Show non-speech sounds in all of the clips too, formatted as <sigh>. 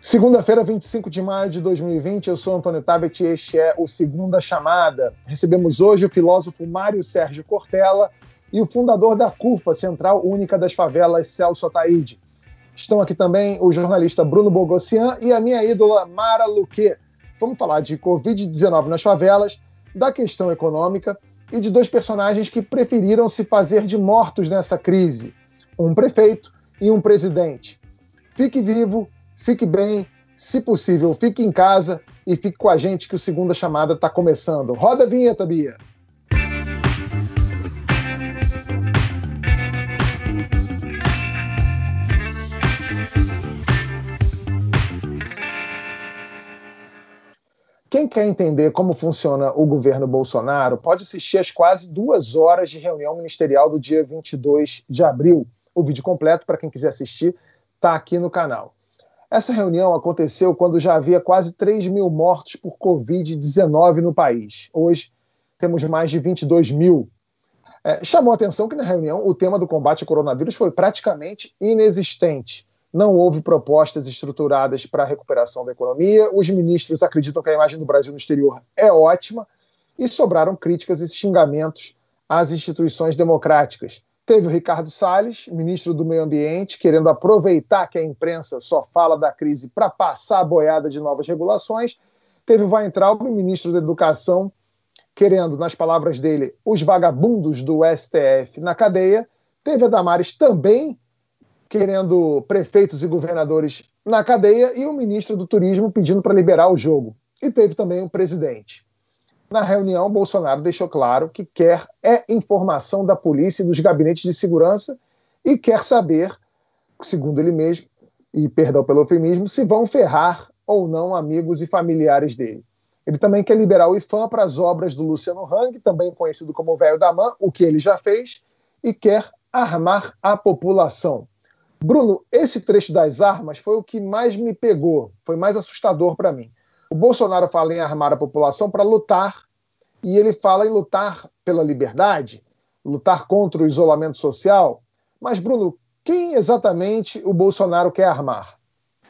Segunda-feira, 25 de maio de 2020, eu sou Antônio Tabet e este é o Segunda Chamada. Recebemos hoje o filósofo Mário Sérgio Cortella e o fundador da CUFA, Central Única das Favelas, Celso Ataíde. Estão aqui também o jornalista Bruno Bogossian e a minha ídola Mara Luque. Vamos falar de Covid-19 nas favelas, da questão econômica e de dois personagens que preferiram se fazer de mortos nessa crise: um prefeito e um presidente. Fique vivo Fique bem, se possível, fique em casa e fique com a gente que o Segunda Chamada está começando. Roda a vinheta, Bia. Quem quer entender como funciona o governo Bolsonaro pode assistir às quase duas horas de reunião ministerial do dia 22 de abril. O vídeo completo, para quem quiser assistir, está aqui no canal. Essa reunião aconteceu quando já havia quase 3 mil mortos por Covid-19 no país. Hoje temos mais de 22 mil. É, chamou a atenção que na reunião o tema do combate ao coronavírus foi praticamente inexistente. Não houve propostas estruturadas para a recuperação da economia. Os ministros acreditam que a imagem do Brasil no exterior é ótima e sobraram críticas e xingamentos às instituições democráticas. Teve o Ricardo Salles, ministro do Meio Ambiente, querendo aproveitar que a imprensa só fala da crise para passar a boiada de novas regulações. Teve o Weintraub, ministro da Educação, querendo, nas palavras dele, os vagabundos do STF na cadeia. Teve a Damares também querendo prefeitos e governadores na cadeia e o ministro do Turismo pedindo para liberar o jogo. E teve também o presidente. Na reunião, Bolsonaro deixou claro que quer é informação da polícia e dos gabinetes de segurança e quer saber, segundo ele mesmo, e perdão pelo eufemismo, se vão ferrar ou não amigos e familiares dele. Ele também quer liberar o IFAM para as obras do Luciano Hang, também conhecido como Velho da Man, o que ele já fez, e quer armar a população. Bruno, esse trecho das armas foi o que mais me pegou, foi mais assustador para mim. O Bolsonaro fala em armar a população para lutar, e ele fala em lutar pela liberdade, lutar contra o isolamento social. Mas, Bruno, quem exatamente o Bolsonaro quer armar?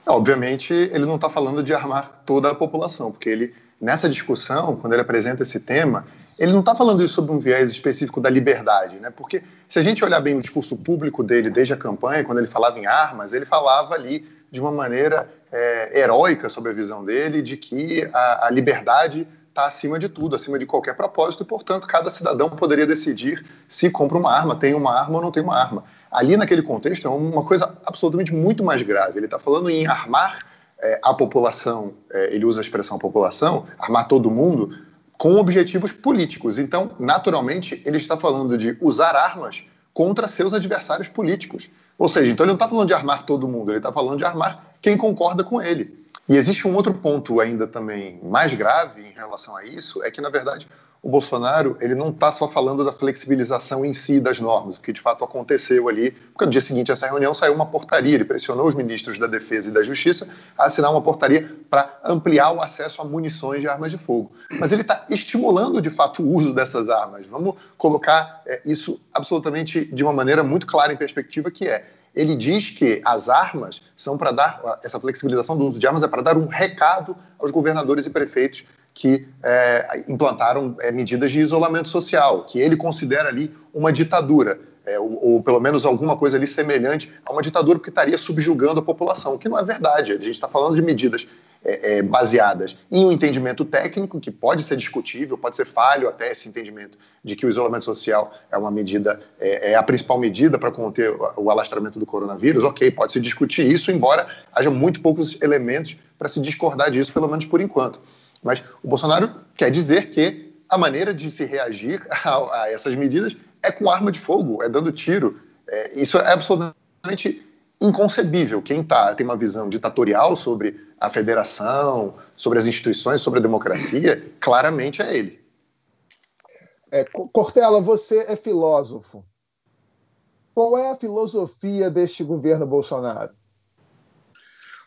Obviamente, ele não está falando de armar toda a população, porque ele, nessa discussão, quando ele apresenta esse tema, ele não está falando isso sob um viés específico da liberdade, né? Porque se a gente olhar bem o discurso público dele desde a campanha, quando ele falava em armas, ele falava ali de uma maneira é, heróica sobre a visão dele de que a, a liberdade está acima de tudo, acima de qualquer propósito, e, portanto, cada cidadão poderia decidir se compra uma arma, tem uma arma ou não tem uma arma. Ali, naquele contexto, é uma coisa absolutamente muito mais grave. Ele está falando em armar é, a população, é, ele usa a expressão população, armar todo mundo, com objetivos políticos. Então, naturalmente, ele está falando de usar armas contra seus adversários políticos. Ou seja, então ele não está falando de armar todo mundo, ele está falando de armar quem concorda com ele. E existe um outro ponto ainda também mais grave em relação a isso, é que, na verdade, o Bolsonaro ele não está só falando da flexibilização em si das normas, o que de fato aconteceu ali, porque no dia seguinte a essa reunião saiu uma portaria, ele pressionou os ministros da Defesa e da Justiça a assinar uma portaria para ampliar o acesso a munições de armas de fogo. Mas ele está estimulando de fato o uso dessas armas. Vamos colocar é, isso absolutamente de uma maneira muito clara em perspectiva, que é ele diz que as armas são para dar, essa flexibilização do uso de armas é para dar um recado aos governadores e prefeitos que é, implantaram é, medidas de isolamento social, que ele considera ali uma ditadura, é, ou, ou, pelo menos alguma coisa ali semelhante a uma ditadura que estaria subjugando a população, o que não é verdade. A gente está falando de medidas é, é, baseadas em um entendimento técnico que pode ser discutível, pode ser falho até esse entendimento de que o isolamento social é uma medida, é, é a principal medida para conter o, alastramento do coronavírus. Ok, pode se discutir isso, embora haja muito poucos elementos para se discordar disso, pelo menos por enquanto. Mas o Bolsonaro quer dizer que a maneira de se reagir a, a essas medidas é com arma de fogo, é dando tiro. É, isso é absolutamente inconcebível. Quem tá, tem uma visão ditatorial sobre a federação, sobre as instituições, sobre a democracia, claramente é ele. É, Cortella, você é filósofo. Qual é a filosofia deste governo Bolsonaro?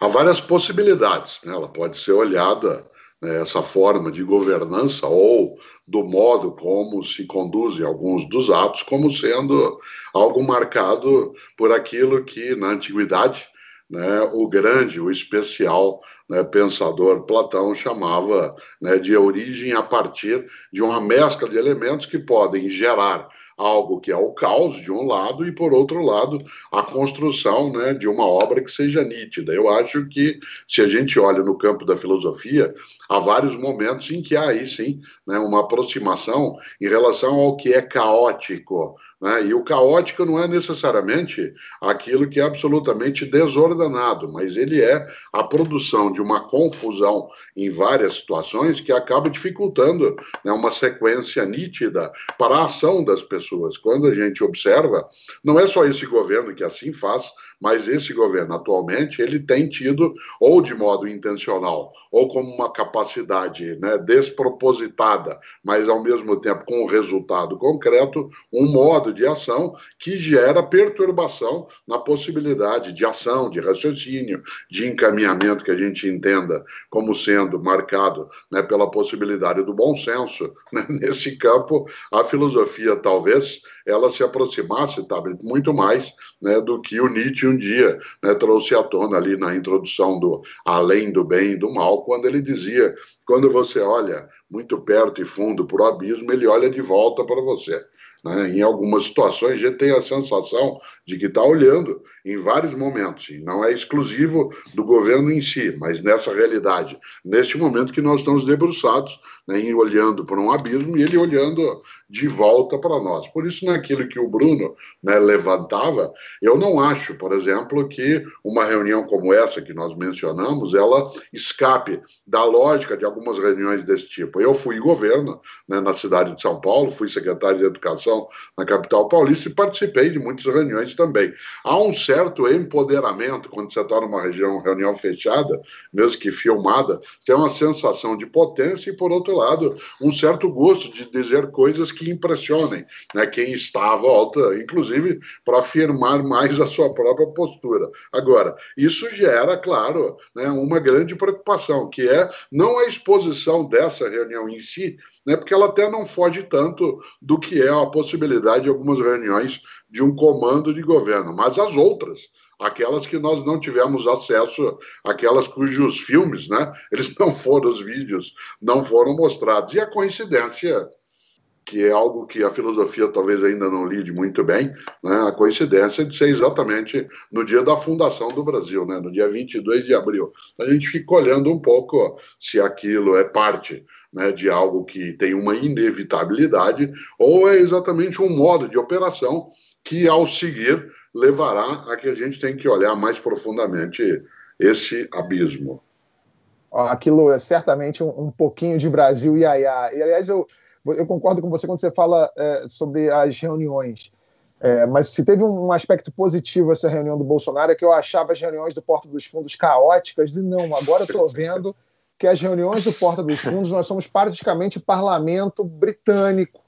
Há várias possibilidades. Né? Ela pode ser olhada, né, essa forma de governança, ou do modo como se conduzem alguns dos atos, como sendo algo marcado por aquilo que, na antiguidade, né, o grande, o especial né, pensador Platão chamava né, de origem a partir de uma mescla de elementos que podem gerar algo que é o caos, de um lado, e, por outro lado, a construção né, de uma obra que seja nítida. Eu acho que, se a gente olha no campo da filosofia, há vários momentos em que há aí sim né, uma aproximação em relação ao que é caótico né? E o caótico não é necessariamente aquilo que é absolutamente desordenado, mas ele é a produção de uma confusão em várias situações que acaba dificultando né, uma sequência nítida para a ação das pessoas. Quando a gente observa, não é só esse governo que assim faz, mas esse governo atualmente ele tem tido, ou de modo intencional, ou como uma capacidade né, despropositada, mas ao mesmo tempo com um resultado concreto, um modo de ação que gera perturbação na possibilidade de ação, de raciocínio, de encaminhamento que a gente entenda como sendo marcado né, pela possibilidade do bom senso. <laughs> Né? Nesse campo, a filosofia talvez ela se aproximasse, tá, muito mais né, do que o Nietzsche um dia né, trouxe à tona ali na introdução do Além do Bem e do Mal, quando ele dizia: quando você olha muito perto e fundo para o abismo, ele olha de volta para você. Né? Em algumas situações, a gente tem a sensação de que está olhando em vários momentos, e não é exclusivo do governo em si, mas nessa realidade, neste momento que nós estamos debruçados, né, olhando para um abismo e ele olhando de volta para nós. Por isso, naquilo que o Bruno né, levantava, eu não acho, por exemplo, que uma reunião como essa que nós mencionamos, ela escape da lógica de algumas reuniões desse tipo. Eu fui governo né, na cidade de São Paulo, fui secretário de Educação na capital paulista e participei de muitas reuniões também. Há um certo empoderamento quando você está numa região, reunião fechada, mesmo que filmada, tem uma sensação de potência e, por outro lado, um certo gosto de dizer coisas que impressionem né, quem está à volta, inclusive para afirmar mais a sua própria postura. Agora, isso gera, claro, né, uma grande preocupação, que é não a exposição dessa reunião em si, né, porque ela até não foge tanto do que é a possibilidade de algumas reuniões de um comando de governo, mas as outras aquelas que nós não tivemos acesso, aquelas cujos filmes, né, <laughs> eles não foram, os vídeos não foram mostrados. E a coincidência que é algo que a filosofia talvez ainda não lide muito bem, né, a coincidência de ser exatamente no dia da fundação do Brasil, né, no dia 22 de abril. A gente fica olhando um pouco se aquilo é parte né, de algo que tem uma inevitabilidade ou é exatamente um modo de operação que, ao seguir, levará a que a gente tem que olhar mais profundamente esse abismo. Aquilo é certamente um, um pouquinho de Brasil e aiá. E, aliás, eu, eu concordo com você quando você fala é, sobre as reuniões. É, mas se teve um aspecto positivo essa reunião do Bolsonaro é que eu achava as reuniões do Porta dos Fundos caóticas e não, agora eu estou <laughs> vendo que as reuniões do Porta dos Fundos nós somos praticamente parlamento britânico.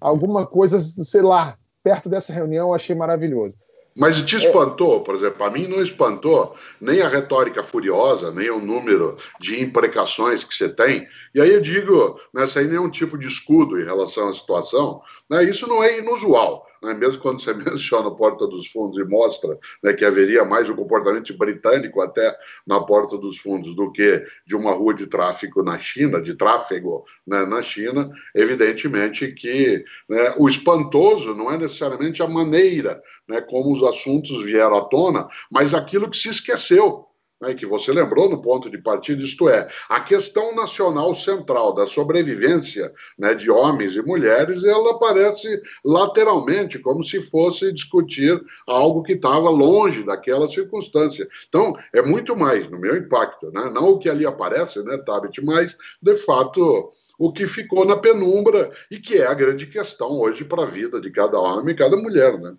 Alguma coisa, sei lá, perto dessa reunião eu achei maravilhoso. Mas te espantou, por exemplo, a mim não espantou nem a retórica furiosa, nem o número de imprecações que você tem. E aí eu digo, né, sem nenhum tipo de escudo em relação à situação, né, isso não é inusual né, mesmo quando você <laughs> menciona a Porta dos Fundos e mostra né, que haveria mais um comportamento britânico até na Porta dos Fundos do que de uma rua de tráfico na China, de tráfego né, na China, evidentemente que né, o espantoso não é necessariamente a maneira né, como os assuntos vieram à tona, mas aquilo que se esqueceu né, que você lembrou no ponto de partida, isto é, a questão nacional central da sobrevivência né, de homens e mulheres, ela aparece lateralmente, como se fosse discutir algo que estava longe daquela circunstância. Então, é muito mais, no meu impacto, né, não o que ali aparece, né, Tabit, mas, de fato, o que ficou na penumbra e que é a grande questão hoje para a vida de cada homem e cada mulher, né?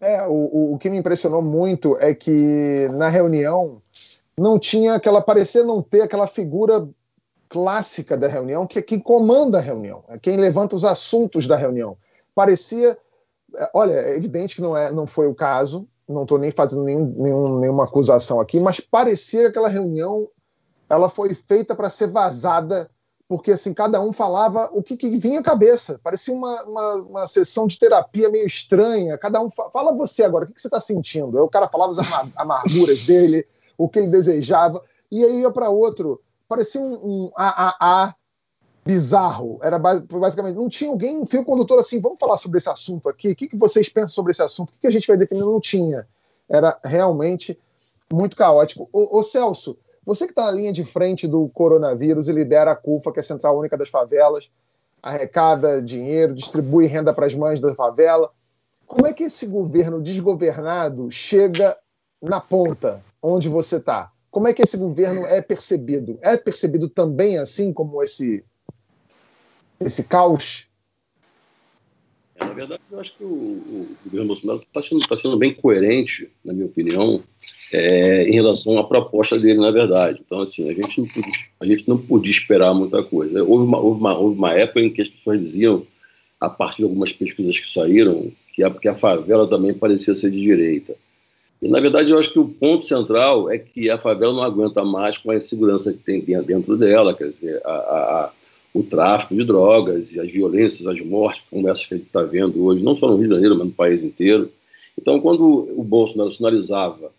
É, o, o que me impressionou muito é que na reunião não tinha aquela parecer não ter aquela figura clássica da reunião que é quem comanda a reunião, é quem levanta os assuntos da reunião. Parecia, é, olha, é evidente que não é, não foi o caso. Não estou nem fazendo nenhum, nenhum, nenhuma acusação aqui, mas parecia que aquela reunião ela foi feita para ser vazada porque assim cada um falava o que, que vinha à cabeça. Parecia uma, uma, uma, sessão de terapia meio estranha. Cada um fa fala você agora, o que, que você está sentindo? Aí o cara falava as amarguras dele, o que ele desejava, e aí ia para outro. Parecia um, um AAA bizarro. Era basicamente não tinha alguém, um fio condutor assim. Vamos falar sobre esse assunto aqui. O que, que vocês pensam sobre esse assunto? O que, que a gente vai definir? Não tinha. Era realmente muito caótico. Ô, ô Celso, você que está na linha de frente do coronavírus e lidera a CUFA, que é a Central Única das Favelas, arrecada dinheiro, distribui renda para as mães da favela. Como é que esse governo desgovernado chega na ponta, onde você está? Como é que esse governo é percebido? É percebido também assim como esse esse caos? É, na verdade, eu acho que o, o governo Bolsonaro está sendo, tá sendo bem coerente, na minha opinião, é, em relação à proposta dele, na verdade. Então, assim, a gente não podia, a gente não podia esperar muita coisa. Houve uma, houve, uma, houve uma época em que as pessoas diziam, a partir de algumas pesquisas que saíram, que a, que a favela também parecia ser de direita. E, na verdade, eu acho que o ponto central é que a favela não aguenta mais com a insegurança que tem dentro dela, quer dizer, a, a, o tráfico de drogas, as violências, as mortes, como essas que a gente está vendo hoje, não só no Rio de Janeiro, mas no país inteiro. Então, quando o Bolsonaro sinalizava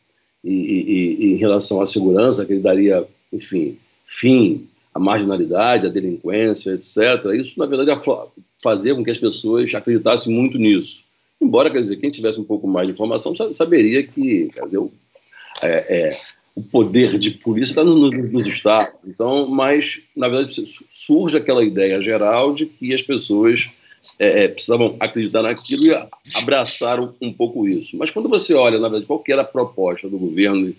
e, e, e, em relação à segurança, que ele daria, enfim, fim à marginalidade, à delinquência, etc., isso, na verdade, fazia com que as pessoas acreditassem muito nisso. Embora, quer dizer, quem tivesse um pouco mais de informação saberia que quer dizer, é, é, o poder de polícia está nos, nos estados. Então, mas, na verdade, surge aquela ideia geral de que as pessoas é, é precisavam acreditar naquilo e abraçaram um pouco isso. Mas quando você olha, na verdade, qual era a proposta do governo,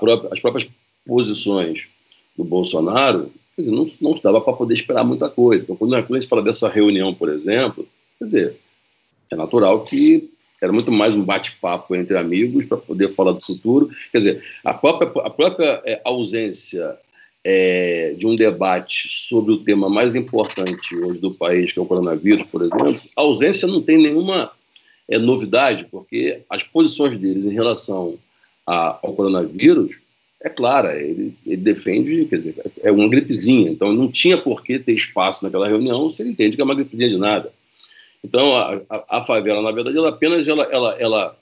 própria, as próprias posições do Bolsonaro, quer dizer, não, não estava para poder esperar muita coisa. Então, quando a gente fala dessa reunião, por exemplo, quer dizer, é natural que era muito mais um bate-papo entre amigos para poder falar do futuro. Quer dizer, a própria, a própria é, ausência é, de um debate sobre o tema mais importante hoje do país, que é o coronavírus, por exemplo, a ausência não tem nenhuma é, novidade, porque as posições deles em relação a, ao coronavírus é clara, ele, ele, defende, quer dizer, é uma gripezinha, então não tinha por que ter espaço naquela reunião se ele entende que é uma gripezinha de nada. Então, a, a, a favela, na verdade, ela apenas ela, ela, ela,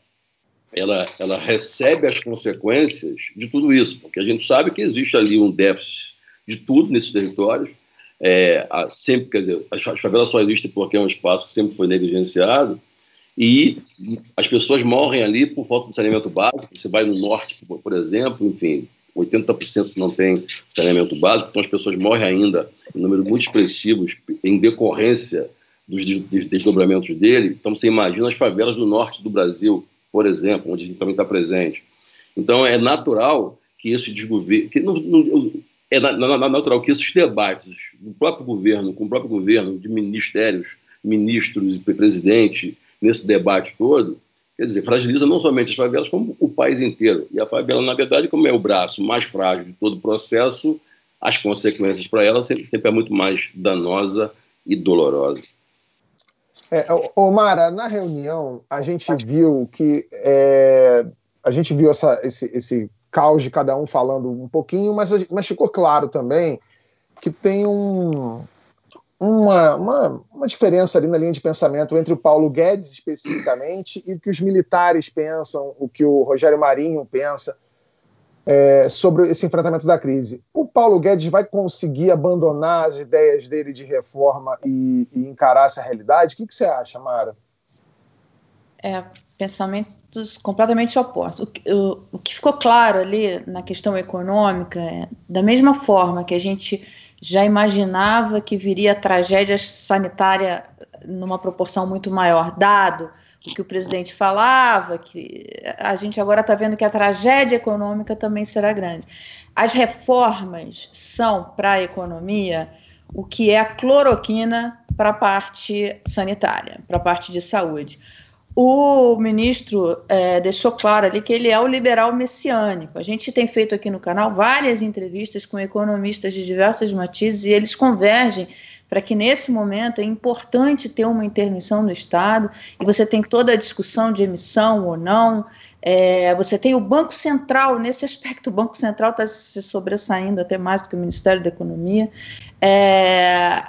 ela, ela recebe as consequências de tudo isso, porque a gente sabe que existe ali um déficit de tudo nesses territórios. É, a, sempre, quer dizer, a favela só existe porque é um espaço que sempre foi negligenciado e as pessoas morrem ali por falta de saneamento básico. Você vai no norte, por exemplo, enfim, 80% não tem saneamento básico, então as pessoas morrem ainda em números muito expressivos em decorrência dos desdobramentos dele. Então, você imagina as favelas do norte do Brasil, por exemplo, onde gente também está presente. Então, é natural que esse desgoverno. Que não, não, é na, na, natural que esses debates do próprio governo, com o próprio governo, de ministérios, ministros e presidente, nesse debate todo, quer dizer, fragiliza não somente as favelas, como o país inteiro. E a favela, na verdade, como é o braço mais frágil de todo o processo, as consequências para ela sempre, sempre é muito mais danosa e dolorosa. É, Mara, na reunião a gente viu que é, a gente viu essa, esse, esse caos de cada um falando um pouquinho, mas, mas ficou claro também que tem um, uma, uma, uma, diferença ali na linha de pensamento entre o Paulo Guedes especificamente e o que os militares pensam, o que o Rogério Marinho pensa é, sobre esse enfrentamento da crise. O Paulo Guedes vai conseguir abandonar as ideias dele de reforma e, e encarar essa realidade? O que, que, você acha, Mara? É, pensamentos completamente opostos. O, o, o, que ficou claro ali na questão econômica é, da mesma forma que a gente já imaginava que viria tragédia sanitária numa proporção muito maior, dado o que o presidente falava, que a gente agora está vendo que a tragédia econômica também será grande. As reformas são para a economia o que é a cloroquina para a parte sanitária, para a parte de saúde. O ministro é, deixou claro ali que ele é o liberal messiânico. A gente tem feito aqui no canal várias entrevistas com economistas de diversas matizes e eles convergem para que nesse momento é importante ter uma intervenção do Estado e você tem toda a discussão de emissão ou não. É, você tem o Banco Central, nesse aspecto, o Banco Central está se sobressaindo até mais do que o Ministério da Economia. É,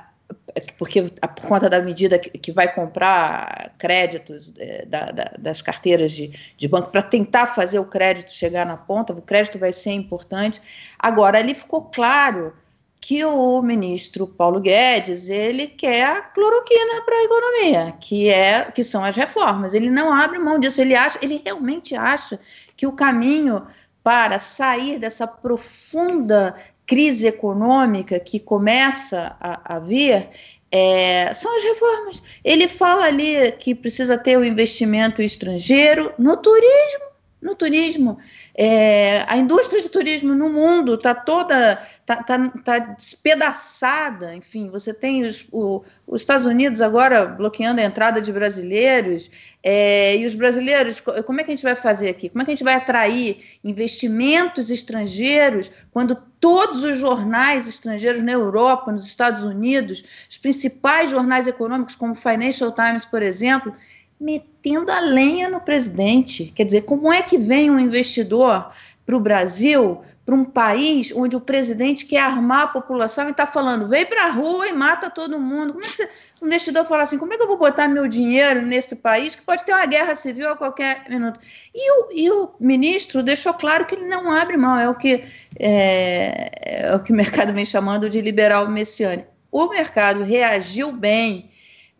porque por conta da medida que, vai comprar créditos é, da, da, das carteiras de, de banco para tentar fazer o crédito chegar na ponta, o crédito vai ser importante. Agora, ali ficou claro que o ministro Paulo Guedes ele quer a cloroquina para a economia, que é que são as reformas. Ele não abre mão disso. Ele acha, ele realmente acha que o caminho para sair dessa profunda crise econômica que começa a, a vir é, são as reformas. Ele fala ali que precisa ter o investimento estrangeiro no turismo no turismo. É, a indústria de turismo no mundo está toda tá, tá, tá, despedaçada. Enfim, você tem os, o, os Estados Unidos agora bloqueando a entrada de brasileiros. É, e os brasileiros, como é que a gente vai fazer aqui? Como é que a gente vai atrair investimentos estrangeiros quando todos os jornais estrangeiros na Europa, nos Estados Unidos, os principais jornais econômicos, como o Financial Times, por exemplo, metendo a lenha no presidente. Quer dizer, como é que vem um investidor para o Brasil, para um país onde o presidente quer armar a população e está falando, vem para a rua e mata todo mundo. Como é que você, o investidor fala assim, como é que eu vou botar meu dinheiro nesse país que pode ter uma guerra civil a qualquer minuto? E o, e o ministro deixou claro que ele não abre mão, é o que, é, é o, que o mercado vem chamando de liberal messiânico. O mercado reagiu bem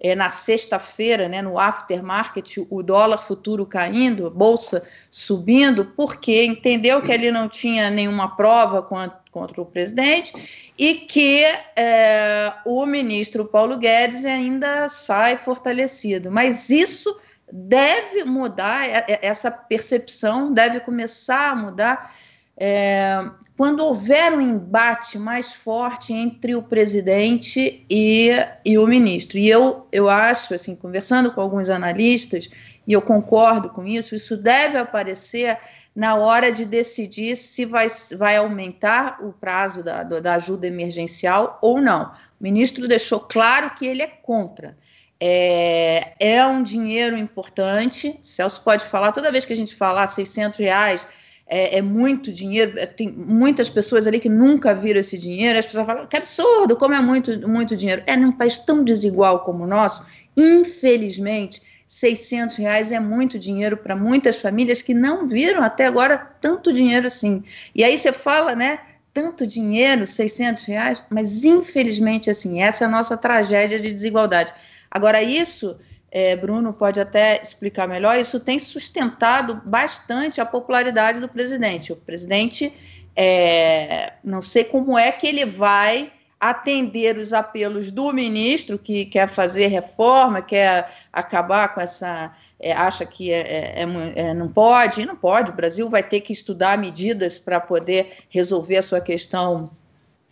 é, na sexta-feira, né, no aftermarket, o dólar futuro caindo, bolsa subindo, porque entendeu que ele não tinha nenhuma prova contra, contra o presidente e que é, o ministro Paulo Guedes ainda sai fortalecido. Mas isso deve mudar, é, é, essa percepção deve começar a mudar. É, quando houver um embate mais forte entre o presidente e, e o ministro. E eu, eu acho, assim, conversando com alguns analistas, e eu concordo com isso, isso deve aparecer na hora de decidir se vai, vai aumentar o prazo da, da ajuda emergencial ou não. O ministro deixou claro que ele é contra. É, é um dinheiro importante, Celso pode falar, toda vez que a gente falar 600 reais é, é, muito dinheiro, é, tem muitas pessoas ali que nunca viram esse dinheiro, as pessoas falam que absurdo, como é muito, muito dinheiro. É num país tão desigual como o nosso, infelizmente, 600 reais é muito dinheiro para muitas famílias que não viram até agora tanto dinheiro assim. E aí você fala, né, tanto dinheiro, 600 reais, mas infelizmente, assim, essa é a nossa tragédia de desigualdade. Agora, isso é, Bruno pode até explicar melhor, isso tem sustentado bastante a popularidade do presidente. O presidente, é, não sei como é que ele vai atender os apelos do ministro que quer fazer reforma, quer acabar com essa. É, acha que é, é, é, é não pode, não pode. O Brasil vai ter que estudar medidas para poder resolver a sua questão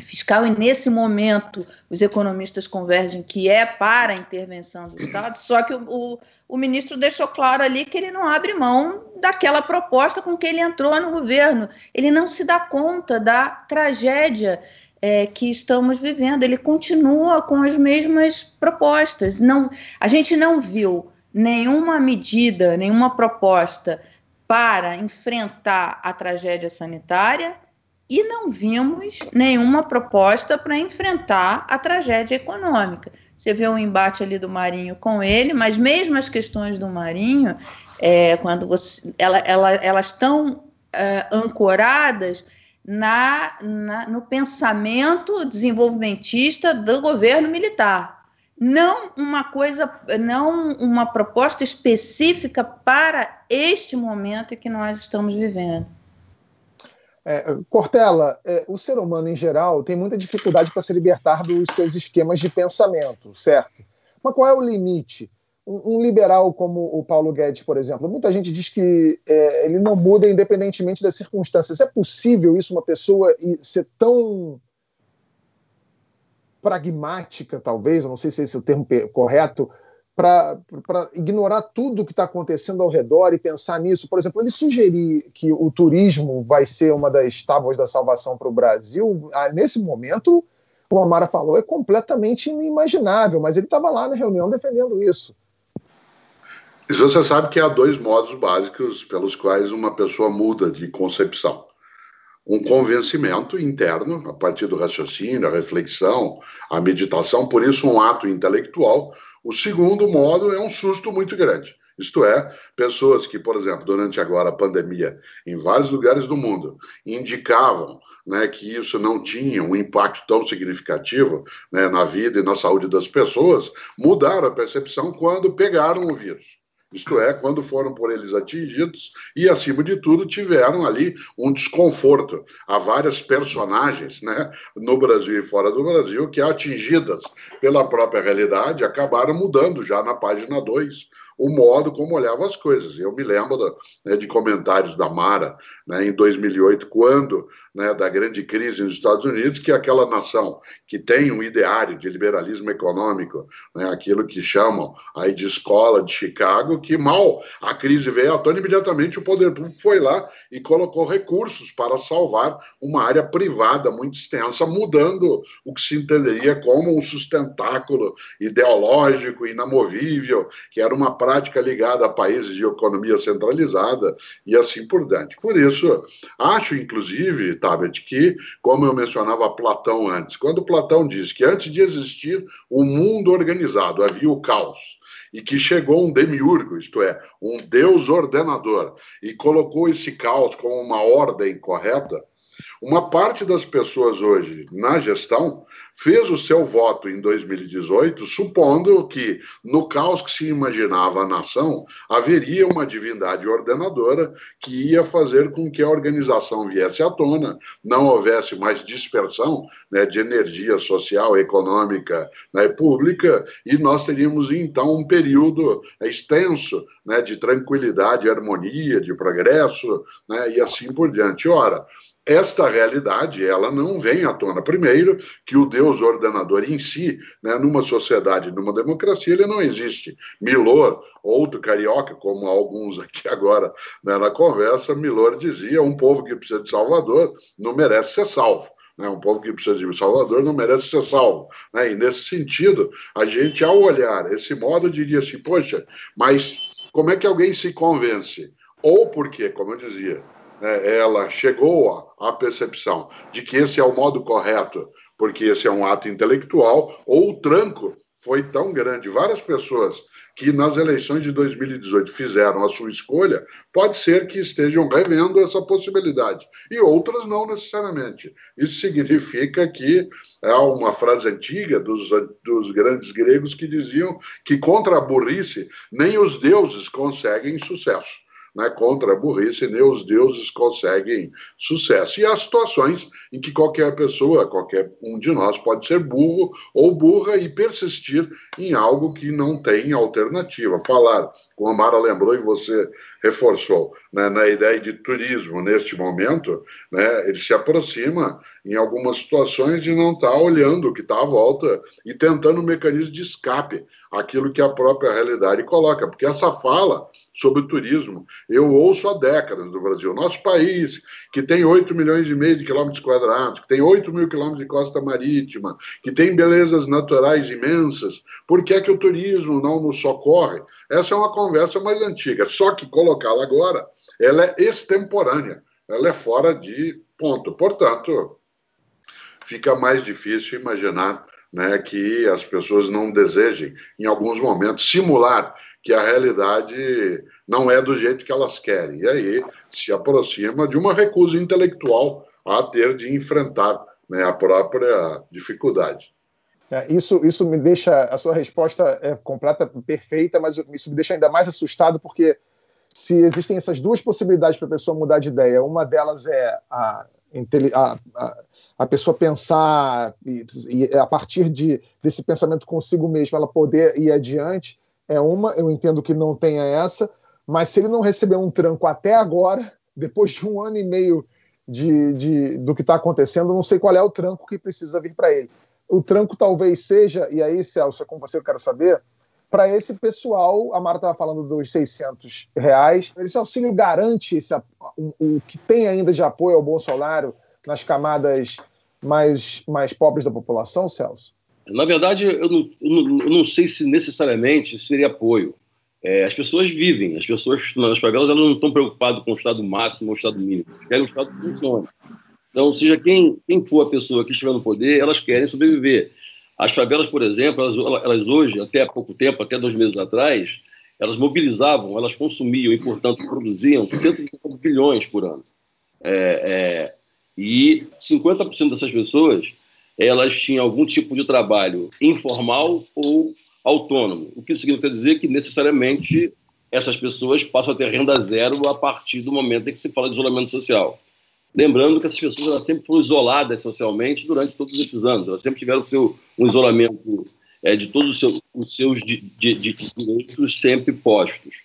fiscal, e nesse momento os economistas convergem que é para a intervenção do Estado, só que o, o, o, ministro deixou claro ali que ele não abre mão daquela proposta com que ele entrou no governo. Ele não se dá conta da tragédia é, que estamos vivendo, ele continua com as mesmas propostas. Não, a gente não viu nenhuma medida, nenhuma proposta para enfrentar a tragédia sanitária e não vimos nenhuma proposta para enfrentar a tragédia econômica. Você vê o embate ali do Marinho com ele, mas mesmo as questões do Marinho, é, quando você, ela, ela, elas estão é, ancoradas na, na, no pensamento desenvolvimentista do governo militar. Não uma coisa, não uma proposta específica para este momento que nós estamos vivendo. É, Cortella, é, o ser humano em geral tem muita dificuldade para se libertar dos seus esquemas de pensamento, certo? Mas qual é o limite? Um, um liberal como o Paulo Guedes, por exemplo, muita gente diz que é, ele não muda independentemente das circunstâncias. É possível isso, uma pessoa ser tão pragmática, talvez, eu não sei se esse é o termo correto, para ignorar tudo que está acontecendo ao redor e pensar nisso. Por exemplo, ele sugerir que o turismo vai ser uma das tábuas da salvação para o Brasil, ah, nesse momento, como a Mara falou, é completamente inimaginável, mas ele estava lá na reunião defendendo isso. Você sabe que há dois modos básicos pelos quais uma pessoa muda de concepção. Um convencimento interno, a partir do raciocínio, a reflexão, a meditação, por isso um ato intelectual, o segundo modo é um susto muito grande. Isto é, pessoas que, por exemplo, durante agora a pandemia, em vários lugares do mundo, indicavam né, que isso não tinha um impacto tão significativo né, na vida e na saúde das pessoas, mudaram a percepção quando pegaram o vírus isto é, quando foram por eles atingidos e, acima de tudo, tiveram ali um desconforto. Há várias personagens, né, no Brasil e fora do Brasil, que, atingidas pela própria realidade, acabaram mudando já na página 2 o modo como olhava as coisas. Eu me lembro né, de comentários da Mara né, em 2008, quando né, da grande crise nos Estados Unidos, que aquela nação que tem um ideário de liberalismo econômico, né, aquilo que chamam aí de escola de Chicago, que mal a crise veio à tona, imediatamente o poder público foi lá e colocou recursos para salvar uma área privada muito extensa, mudando o que se entenderia como um sustentáculo ideológico, inamovível, que era uma prática ligada a países de economia centralizada e assim por diante. Por isso, acho, inclusive, Tabet, que, como eu mencionava Platão antes, quando Platão diz que antes de existir o mundo organizado havia o caos, e que chegou um demiurgo, isto é, um deus ordenador, e colocou esse caos como uma ordem correta, uma parte das pessoas hoje na gestão fez o seu voto em 2018 supondo que, no caos que se imaginava a nação, haveria uma divindade ordenadora que ia fazer com que a organização viesse à tona, não houvesse mais dispersão né, de energia social, econômica né, pública, e nós teríamos então um período extenso né, de tranquilidade, harmonia, de progresso né, e assim por diante. Ora, esta realidade ela não vem à tona. Primeiro, que o Deus ordenador em si, né, numa sociedade, numa democracia, ele não existe. Milor, outro carioca, como alguns aqui <laughs> agora né, na conversa, Milor dizia: um povo que precisa de Salvador não merece ser salvo. Né? Um povo que precisa de Salvador não merece ser salvo. Né? E nesse sentido, a gente, ao olhar esse modo, diria assim: poxa, mas como é que alguém se convence? Ou porque, como eu dizia, né, ela chegou à percepção de que esse é o modo correto, porque esse é um ato intelectual, ou o tranco foi tão grande. Várias pessoas que nas eleições de 2018 fizeram a sua escolha, pode ser que estejam revendo essa possibilidade, e outras não necessariamente. Isso significa que há uma frase antiga dos, dos grandes gregos que diziam que contra a burrice nem os deuses conseguem sucesso né, contra a burrice, nem os deuses conseguem sucesso. E há situações em que qualquer pessoa, qualquer um de nós, pode ser burro ou burra e persistir em algo que não tem alternativa. Falar, como a Mara lembrou e você reforçou, né, na ideia de turismo neste momento, né, ele se aproxima em algumas situações de não estar tá olhando o que está à volta e tentando um mecanismo de escape aquilo que a própria realidade coloca, porque essa fala sobre turismo eu ouço há décadas do Brasil. Nosso país, que tem 8 milhões e meio de quilômetros quadrados, que tem 8 mil quilômetros de costa marítima, que tem belezas naturais imensas, por que é que o turismo não nos socorre? Essa é uma conversa mais antiga, só que colocá-la agora, ela é extemporânea, ela é fora de ponto. Portanto, fica mais difícil imaginar né, que as pessoas não desejem, em alguns momentos, simular que a realidade não é do jeito que elas querem. E aí se aproxima de uma recusa intelectual a ter de enfrentar né, a própria dificuldade. É, isso, isso me deixa. A sua resposta é completa, perfeita, mas isso me deixa ainda mais assustado, porque se existem essas duas possibilidades para a pessoa mudar de ideia, uma delas é a, a, a pessoa pensar e, e a partir de, desse pensamento consigo mesmo ela poder ir adiante é uma, eu entendo que não tenha essa, mas se ele não receber um tranco até agora, <laughs> depois de um ano e meio de, de do que está acontecendo, não sei qual é o tranco que precisa vir para ele. O tranco talvez seja, e aí, Celso, é com você eu quero saber, para esse pessoal, a Mara estava falando dos 600 reais, esse auxílio garante esse, o, o que tem ainda de apoio ao Bolsonaro nas camadas mais, mais pobres da população, Celso? Na verdade, eu não, eu não, eu não sei se necessariamente seria apoio. É, as pessoas vivem, as pessoas nas favelas elas não estão preocupadas com o estado máximo ou o estado mínimo, querem o estado que funcione. Então, seja quem, quem for a pessoa que estiver no poder, elas querem sobreviver. As favelas, por exemplo, elas, elas hoje, até há pouco tempo, até dois meses atrás, elas mobilizavam, elas consumiam e, portanto, produziam 150 bilhões por ano. É, é, e 50% dessas pessoas, elas tinham algum tipo de trabalho informal ou autônomo, o que significa dizer que, necessariamente, essas pessoas passam a ter renda zero a partir do momento em que se fala de isolamento social. Lembrando que essas pessoas elas sempre foram isoladas socialmente durante todos esses anos. Elas sempre tiveram seu, um isolamento é, de todos os seus, os seus de, de, de direitos sempre postos.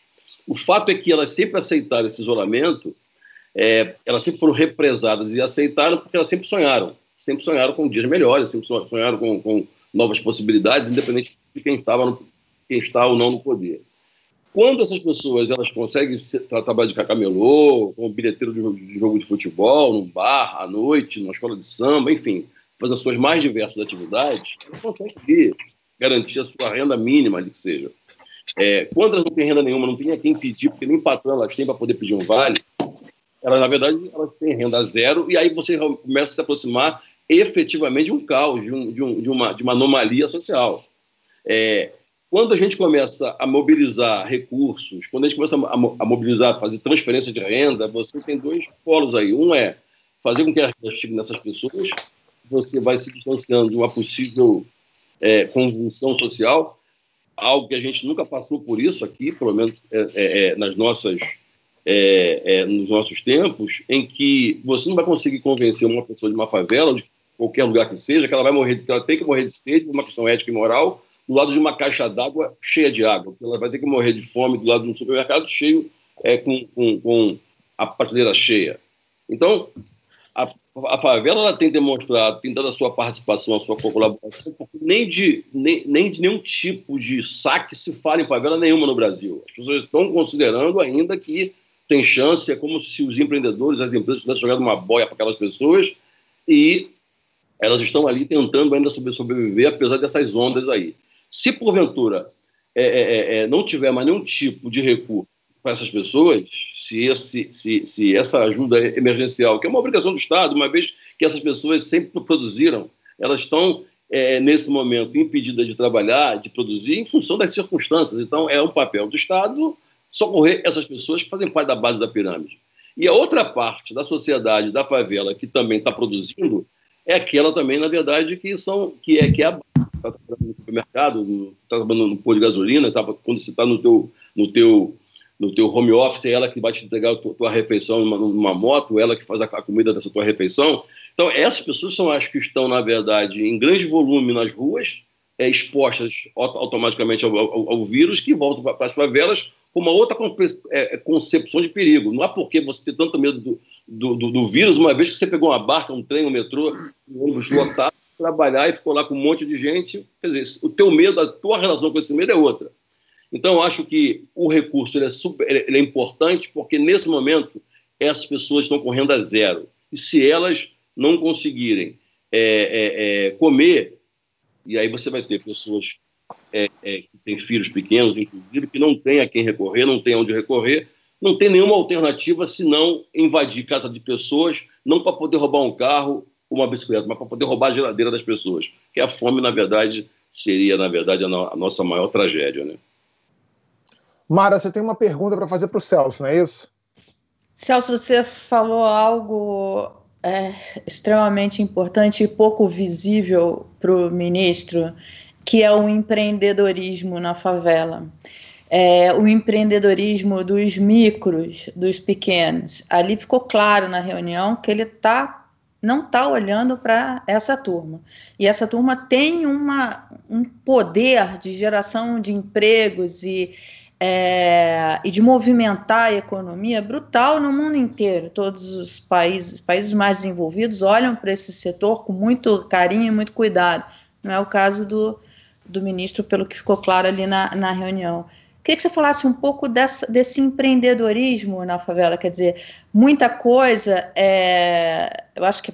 O fato é que elas sempre aceitaram esse isolamento, é, elas sempre foram represadas e aceitaram porque elas sempre sonharam. Sempre sonharam com dias melhores, sempre sonharam com, com novas possibilidades, independente de quem, estava no, quem está ou não no poder. Quando essas pessoas elas conseguem trabalhar de cacamelô, como bilheteiro de jogo de futebol, num bar, à noite, numa escola de samba, enfim, fazer as suas mais diversas atividades, elas conseguem garantir a sua renda mínima, ali que seja. É, quando elas não têm renda nenhuma, não tem a quem pedir, porque nem patrão elas têm para poder pedir um vale, elas, na verdade, elas têm renda zero, e aí você começa a se aproximar efetivamente de um caos, de, um, de, um, de, uma, de uma anomalia social. É, quando a gente começa a mobilizar recursos, quando a gente começa a, mobilizar, fazer transferência de renda, você tem dois polos aí. Um é fazer com que a renda chegue nessas pessoas, você vai se distanciando de uma possível é, convulsão social, algo que a gente nunca passou por isso aqui, pelo menos é, é, é nas nossas, é, é, nos nossos tempos, em que você não vai conseguir convencer uma pessoa de uma favela, de qualquer lugar que seja, que ela vai morrer, que ela tem que morrer de sede, por uma questão ética e moral, do lado de uma caixa d'água cheia de água. Ela vai ter que morrer de fome do lado de um supermercado cheio, é, com, com, com a prateleira cheia. Então, a, a favela ela tem demonstrado, tem dado a sua participação, a sua colaboração, porque nem de, nem, nem de nenhum tipo de saque se fala em favela nenhuma no Brasil. As pessoas estão considerando ainda que tem chance, é como se os empreendedores, as empresas tivessem jogado uma boia para aquelas pessoas e elas estão ali tentando ainda sobreviver, apesar dessas ondas aí. Se porventura é, é, é, é, não tiver mais nenhum tipo de recurso para essas pessoas, se, esse, se, se essa ajuda emergencial, que é uma obrigação do Estado, uma vez que essas pessoas sempre produziram, elas estão é, nesse momento impedidas de trabalhar, de produzir, em função das circunstâncias. Então, é um papel do Estado socorrer essas pessoas que fazem parte da base da pirâmide. E a outra parte da sociedade, da favela, que também está produzindo, é aquela também, na verdade, que, são, que, é, que é a está trabalhando no supermercado, está trabalhando no posto de gasolina, tá, quando você está no teu, no, teu, no teu home office, é ela que vai te entregar a tua, tua refeição numa, numa, moto, ela que faz a, a, comida dessa tua refeição. Então, essas pessoas são as que estão, na verdade, em grande volume nas ruas, é, expostas automaticamente ao, ao, ao, vírus, que voltam para as favelas com uma outra é, concepção de perigo. Não há por que você ter tanto medo do, do, do, do, vírus, uma vez que você pegou uma barca, um trem, um metrô, um ônibus lotado, trabalhar e ficou lá com um monte de gente. Quer dizer, o teu medo, a tua relação com esse medo é outra. Então, eu acho que o recurso ele é, super, ele é importante porque, nesse momento, essas pessoas estão com renda zero. E se elas não conseguirem é, é, é, comer, e aí você vai ter pessoas é, é, que têm filhos pequenos, inclusive, que não tem a quem recorrer, não tem onde recorrer, não tem nenhuma alternativa senão invadir casa de pessoas, não para poder roubar um carro uma bicicleta, mas para poder roubar a geladeira das pessoas. Que a fome, na verdade, seria, na verdade, a, no a nossa maior tragédia. Né? Mara, você tem uma pergunta para fazer para o Celso, não é isso? Celso, você falou algo é, extremamente importante e pouco visível para o ministro, que é o empreendedorismo na favela. É, o empreendedorismo dos micros, dos pequenos. Ali ficou claro na reunião que ele está não está olhando para essa turma. E essa turma tem uma, um poder de geração de empregos e, é, e de movimentar a economia brutal no mundo inteiro. Todos os países, países mais desenvolvidos olham para esse setor com muito carinho e muito cuidado. Não é o caso do, do ministro, pelo que ficou claro ali na, na reunião. Queria que você falasse um pouco dessa, desse empreendedorismo na favela, quer dizer, muita coisa, é, eu acho que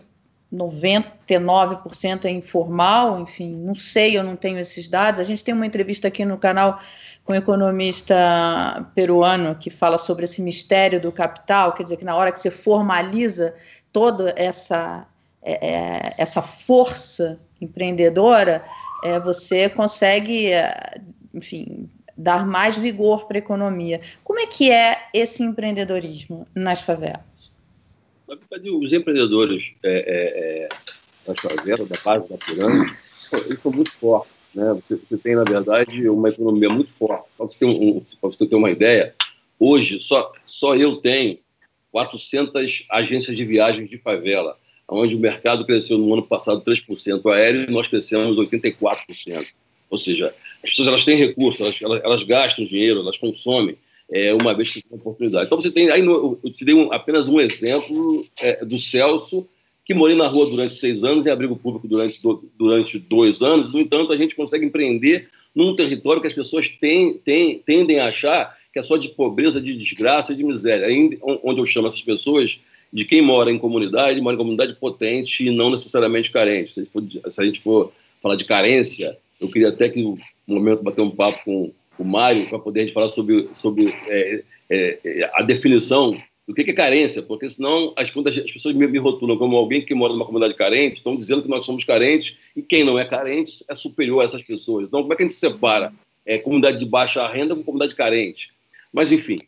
99% é informal, enfim, não sei, eu não tenho esses dados. A gente tem uma entrevista aqui no canal com um economista peruano que fala sobre esse mistério do capital, quer dizer, que na hora que você formaliza toda essa, é, é essa força empreendedora, é, você consegue, é, enfim, dar mais vigor para a economia. Como é que é esse empreendedorismo nas favelas? Os empreendedores é, é, é, das favelas, da base da pirâmide, eles são muito fortes. Né? Você, você, tem, na verdade, uma economia muito forte. Para você ter, um, você ter uma ideia, hoje só, só eu tenho 400 agências de viagens de favela, onde o mercado cresceu no ano passado 3% aéreo e nós crescemos 84%. Ou seja, as pessoas elas têm recursos, elas, elas, elas gastam dinheiro, elas consomem é, uma vez que tem oportunidade. Então você tem aí, eu te dei um, apenas um exemplo é, do Celso, que morei na rua durante seis anos em abrigo público durante, do, durante dois anos. No entanto, a gente consegue empreender num território que as pessoas têm, têm, tendem a achar que é só de pobreza, de desgraça e de miséria. Aí, onde eu chamo essas pessoas de quem mora em comunidade, mora em comunidade potente e não necessariamente carente. Se a gente for, se a gente for falar de carência, eu queria até que no momento bater um papo com o Mário para poder a gente falar sobre, sobre é, é, é a definição do que é carência, porque senão as, as pessoas me, me, rotulam como alguém que mora numa comunidade carente, estão dizendo que nós somos carentes e quem não é carente é superior a essas pessoas. Então, como é que a gente separa é, comunidade de baixa renda com comunidade carente? Mas, enfim,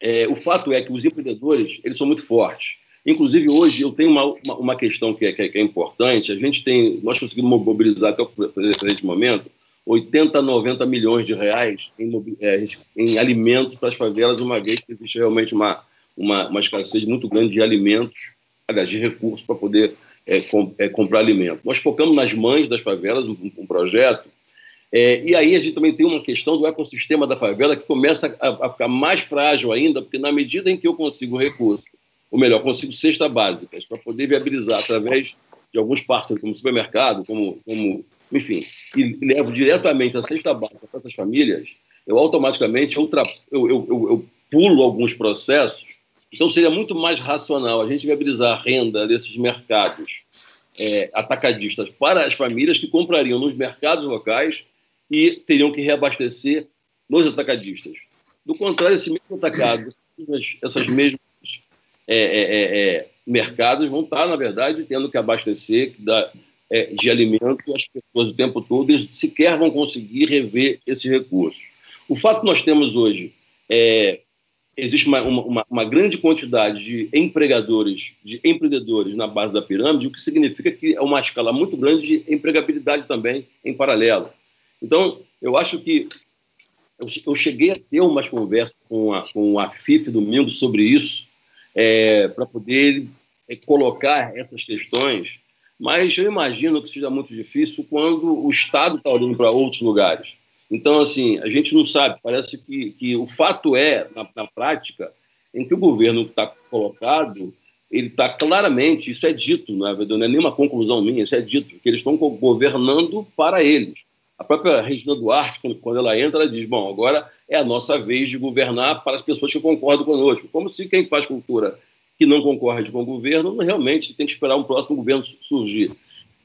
é, o fato é que os empreendedores eles são muito fortes. Inclusive, hoje, eu tenho uma, uma, uma questão que é, que é, importante. A gente tem, nós conseguimos mobilizar até o presente momento 80, 90 milhões de reais em, é, em alimentos para as favelas, uma vez que existe realmente uma, uma, uma escassez muito grande de alimentos, de recursos para poder é, com, é, comprar alimentos. Nós focamos nas mães das favelas, um, um projeto, é, e aí a gente também tem uma questão do ecossistema da favela que começa a, a, ficar mais frágil ainda, porque na medida em que eu consigo recursos, ou melhor, consigo cesta básica para poder viabilizar através de alguns parceiros, como supermercado, como, como enfim, e levo diretamente a cesta básica para essas famílias, eu automaticamente eu, eu, eu, eu, pulo alguns processos. Então, seria muito mais racional a gente viabilizar a renda desses mercados é, atacadistas para as famílias que comprariam nos mercados locais e teriam que reabastecer nos atacadistas. Do contrário, esse mesmo atacado, essas mesmas é, é, é, é, mercados vão estar, na verdade, tendo que abastecer, que dá, de alimento as pessoas o tempo todo e sequer vão conseguir rever esses recursos. O fato que nós temos hoje é existe uma, uma, uma, grande quantidade de empregadores, de empreendedores na base da pirâmide, o que significa que é uma escala muito grande de empregabilidade também em paralelo. Então, eu acho que eu, eu cheguei a ter umas conversas com a, com a FIF domingo sobre isso, é, para poder é, colocar essas questões mas eu imagino que seja muito difícil quando o Estado está olhando para outros lugares. Então, assim, a gente não sabe, parece que, que o fato é, na, na prática, em que o governo está colocado, ele está claramente, isso é dito, não é, não é nenhuma conclusão minha, isso é dito, que eles estão governando para eles. A própria Regina Duarte, quando ela entra, ela diz: bom, agora é a nossa vez de governar para as pessoas que concordam conosco. Como se quem faz cultura que não concorde com o governo, realmente tem que esperar um próximo governo surgir.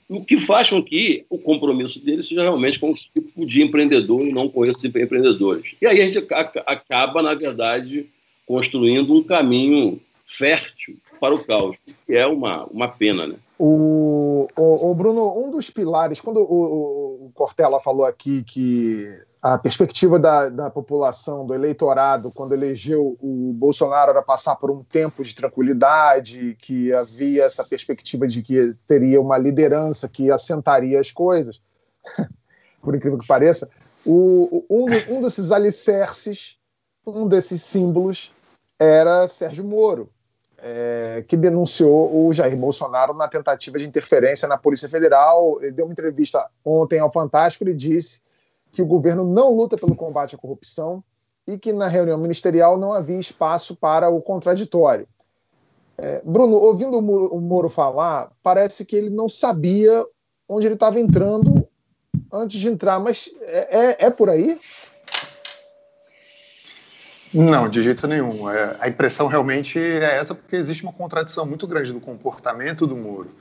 O que faz com que o compromisso dele seja realmente com o tipo de empreendedor e não com esses empreendedores. E aí a gente acaba, na verdade, construindo um caminho fértil para o caos, que é uma, uma pena. Né? O, o, o Bruno, um dos pilares, quando o, o Cortella falou aqui que a perspectiva da, da população, do eleitorado, quando elegeu o Bolsonaro, era passar por um tempo de tranquilidade, que havia essa perspectiva de que teria uma liderança que assentaria as coisas, <laughs> por incrível que pareça. O, um, um desses alicerces, um desses símbolos, era Sérgio Moro, é, que denunciou o Jair Bolsonaro na tentativa de interferência na Polícia Federal. Ele deu uma entrevista ontem ao Fantástico e disse que o governo não luta pelo combate à corrupção e que na reunião ministerial não havia espaço para o contraditório. É, Bruno, ouvindo o Moro falar, parece que ele não sabia onde ele estava entrando antes de entrar, mas é, é, é por aí? Não, de jeito nenhum. É, a impressão realmente é essa, porque existe uma contradição muito grande do comportamento do Moro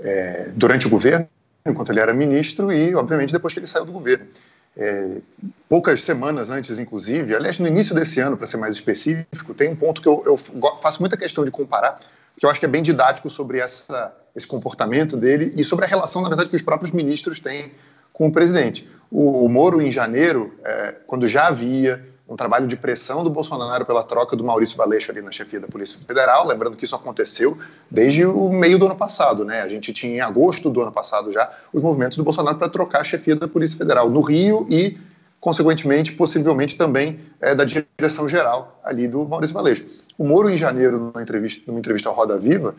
é, durante o governo, enquanto ele era ministro, e, obviamente, depois que ele saiu do governo. É, poucas semanas antes, inclusive, aliás, no início desse ano, para ser mais específico, tem um ponto que eu, eu, faço muita questão de comparar, que eu acho que é bem didático sobre essa, esse comportamento dele e sobre a relação, na verdade, que os próprios ministros têm com o presidente. O, o Moro, em janeiro, é, quando já havia um trabalho de pressão do Bolsonaro pela troca do Maurício Valeixo ali na chefia da Polícia Federal, lembrando que isso aconteceu desde o meio do ano passado, né? A gente tinha em agosto do ano passado já os movimentos do Bolsonaro para trocar a chefia da Polícia Federal no Rio e, consequentemente, possivelmente também é, da direção geral ali do Maurício Valeixo. O Moro, em janeiro, numa entrevista, numa entrevista ao Roda Viva,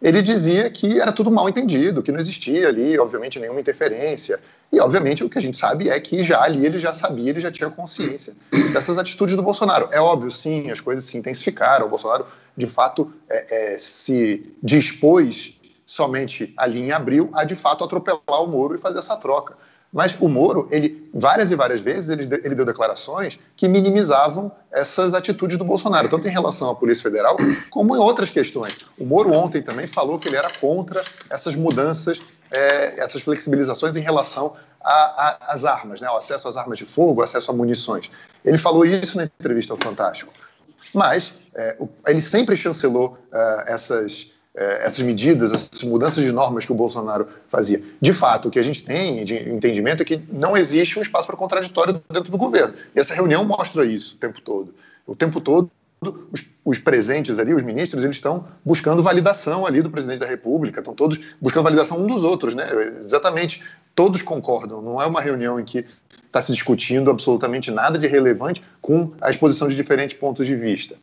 ele dizia que era tudo mal entendido, que não existia ali, obviamente, nenhuma interferência. E, obviamente, o que a gente sabe é que já ali ele já sabia, ele já tinha consciência dessas atitudes do Bolsonaro. É óbvio, sim, as coisas se intensificaram. O Bolsonaro, de fato, é, é, se dispôs somente ali em abril a, de fato, atropelar o Moro e fazer essa troca. Mas o Moro, ele várias e várias vezes, ele, ele deu declarações que minimizavam essas atitudes do Bolsonaro, tanto em relação à Polícia Federal como em outras questões. O Moro ontem também falou que ele era contra essas mudanças, é, essas flexibilizações em relação às armas, né, o acesso às armas de fogo, acesso a munições. Ele falou isso na entrevista ao Fantástico. Mas é, ele sempre chancelou uh, essas essas medidas, essas mudanças de normas que o Bolsonaro fazia. De fato, o que a gente tem de entendimento é que não existe um espaço para contraditório dentro do governo. E essa reunião mostra isso o tempo todo. O tempo todo, os, os presentes ali, os ministros, eles estão buscando validação ali do presidente da República, estão todos buscando validação um dos outros, né? Exatamente, todos concordam. Não é uma reunião em que está se discutindo absolutamente nada de relevante com a exposição de diferentes pontos de vista.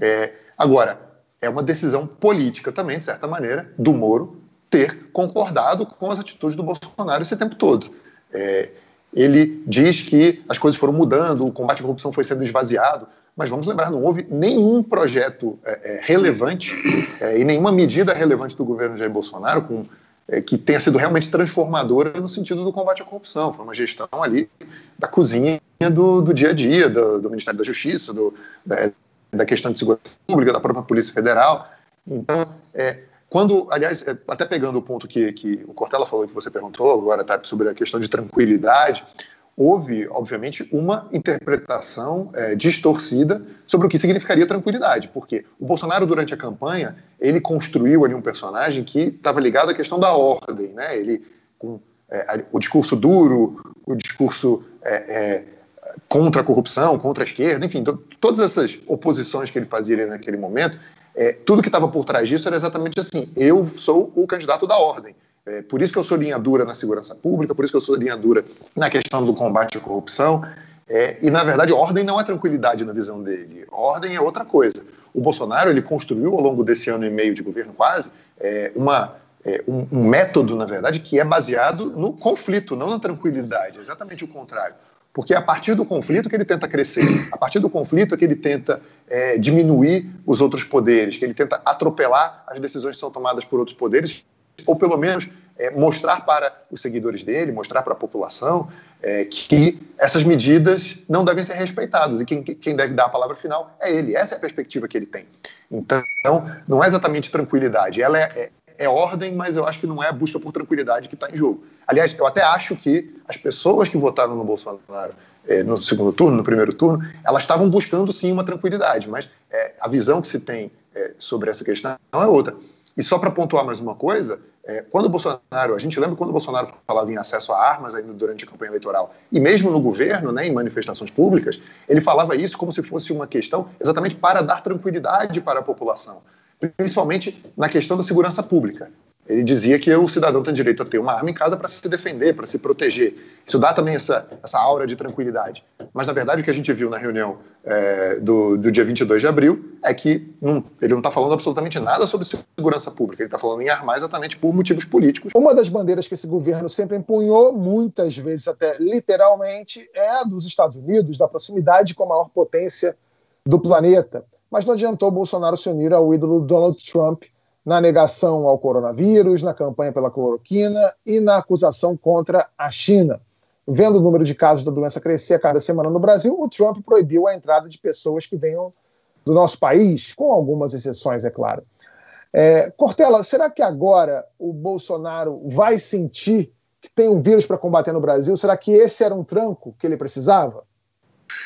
É, agora, é uma decisão política também, de certa maneira, do Moro ter concordado com as atitudes do Bolsonaro esse tempo todo. É, ele diz que as coisas foram mudando, o combate à corrupção foi sendo esvaziado, mas vamos lembrar, não houve nenhum projeto é, é, relevante é, e nenhuma medida relevante do governo Jair Bolsonaro com, é, que tenha sido realmente transformadora no sentido do combate à corrupção. Foi uma gestão ali da cozinha do, do dia a dia, do, do Ministério da Justiça, do, da, da questão de segurança pública, da própria Polícia Federal. Então, é, quando, aliás, é, até pegando o ponto que, que o Cortella falou, que você perguntou agora, tá, sobre a questão de tranquilidade, houve, obviamente, uma interpretação é, distorcida sobre o que significaria tranquilidade, porque o Bolsonaro, durante a campanha, ele construiu ali um personagem que estava ligado à questão da ordem, né? Ele, com é, o discurso duro, o discurso é, é contra a corrupção, contra a esquerda, enfim, todas essas oposições que ele fazia naquele momento, é, tudo que estava por trás disso era exatamente assim: eu sou o candidato da ordem. É, por isso que eu sou linha dura na segurança pública, por isso que eu sou linha dura na questão do combate à corrupção. É, e, na verdade, ordem não é tranquilidade na visão dele. Ordem é outra coisa. O Bolsonaro ele construiu, ao longo desse ano e meio de governo quase, é, uma, é, um, um método, na verdade, que é baseado no conflito, não na tranquilidade. É exatamente o contrário. Porque é a partir do conflito que ele tenta crescer, a partir do conflito que ele tenta é, diminuir os outros poderes, que ele tenta atropelar as decisões que são tomadas por outros poderes, ou pelo menos é, mostrar para os seguidores dele, mostrar para a população é, que essas medidas não devem ser respeitadas e quem, quem deve dar a palavra final é ele. Essa é a perspectiva que ele tem. Então, não é exatamente tranquilidade, ela é, é ordem, mas eu acho que não é a busca por tranquilidade que está em jogo. Aliás, eu até acho que as pessoas que votaram no Bolsonaro é, no segundo turno, no primeiro turno, elas estavam buscando sim uma tranquilidade, mas é, a visão que se tem é, sobre essa questão é outra. E só para pontuar mais uma coisa, quando o Bolsonaro, a gente lembra quando o Bolsonaro falava em acesso a armas ainda durante a campanha eleitoral, e mesmo no governo, né, em manifestações públicas, ele falava isso como se fosse uma questão exatamente para dar tranquilidade para a população principalmente na questão da segurança pública. Ele dizia que o cidadão tem direito a ter uma arma em casa para se defender, para se proteger. Isso dá também essa, essa aura de tranquilidade. Mas, na verdade, o que a gente viu na reunião é, do, do dia 22 de abril é que não, ele não está falando absolutamente nada sobre segurança pública. Ele está falando em armar exatamente por motivos políticos. Uma das bandeiras que esse governo sempre empunhou, muitas vezes até literalmente, é a dos Estados Unidos, da proximidade com a maior potência do planeta mas não adiantou Bolsonaro se unir ao ídolo Donald Trump na negação ao coronavírus, na campanha pela cloroquina e na acusação contra a China. vendo o número de casos da doença crescer a cada semana no Brasil, o Trump proibiu a entrada de pessoas que venham do nosso país, com algumas exceções, é claro. É, Cortella, será que agora o Bolsonaro vai sentir que tem um vírus para combater no Brasil? Será que esse era um tranco que ele precisava?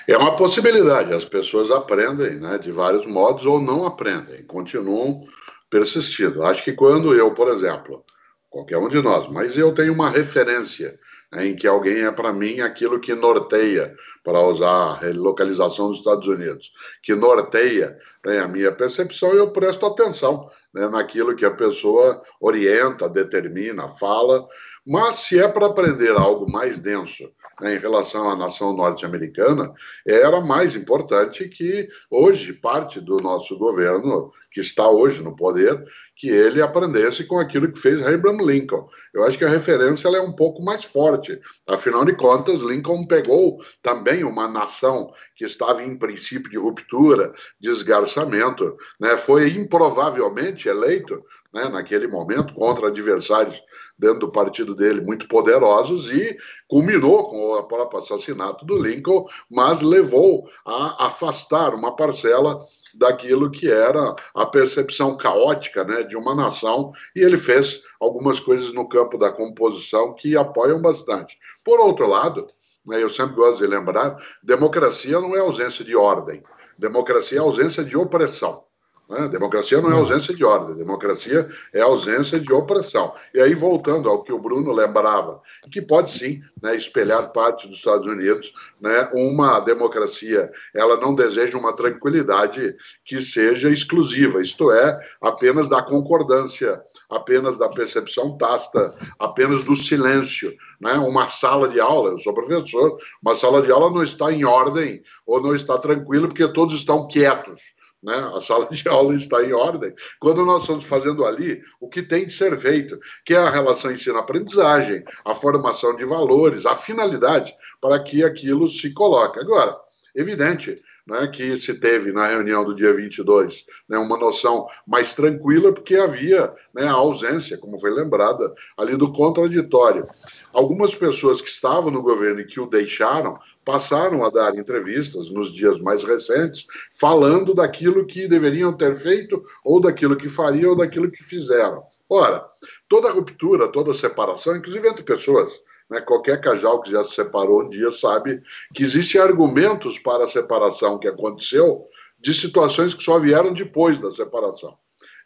É uma possibilidade. As pessoas aprendem né, de vários modos ou não aprendem, continuam persistindo. Acho que quando eu, por exemplo, qualquer um de nós, mas eu tenho uma referência né, em que alguém é para mim aquilo que norteia, para usar a localização dos Estados Unidos, que norteia né, a minha percepção, eu presto atenção né, naquilo que a pessoa orienta, determina, fala. Mas se é para aprender algo mais denso né, em relação à nação norte-americana, era mais importante que hoje parte do nosso governo, que está hoje no poder, que ele aprendesse com aquilo que fez Abraham Lincoln. Eu acho que a referência é um pouco mais forte. Afinal de contas, Lincoln pegou também uma nação que estava em princípio de ruptura, de esgarçamento, né, foi improvavelmente eleito né, naquele momento contra adversários dentro do partido dele muito poderosos e culminou com o próprio assassinato do Lincoln, mas levou a afastar uma parcela daquilo que era a percepção caótica né, de uma nação, e ele fez algumas coisas no campo da composição que apoiam bastante. Por outro lado, né, eu sempre gosto de lembrar, democracia não é ausência de ordem, democracia é ausência de opressão. Né? Democracia não é ausência de ordem, democracia é ausência de opressão. E aí, voltando ao que o Bruno lembrava, que pode sim né, espelhar parte dos Estados Unidos, né, uma democracia, ela não deseja uma tranquilidade que seja exclusiva, isto é, apenas da concordância, apenas da percepção tácita, apenas do silêncio. Né? Uma sala de aula, eu sou professor, uma sala de aula não está em ordem ou não está tranquila porque todos estão quietos né? a sala de aula está em ordem, quando nós estamos fazendo ali o que tem de ser feito, que é a relação ensino-aprendizagem, a formação de valores, a finalidade para que aquilo se coloque. Agora, evidente né, que se teve na reunião do dia 22 né, uma noção mais tranquila, porque havia né, a ausência, como foi lembrada, ali do contraditório. Algumas pessoas que estavam no governo e que o deixaram passaram a dar entrevistas nos dias mais recentes, falando daquilo que deveriam ter feito, ou daquilo que fariam, ou daquilo que fizeram. Ora, toda ruptura, toda separação, inclusive entre pessoas, né, qualquer casal que já se separou um dia sabe que existem argumentos para a separação que aconteceu de situações que só vieram depois da separação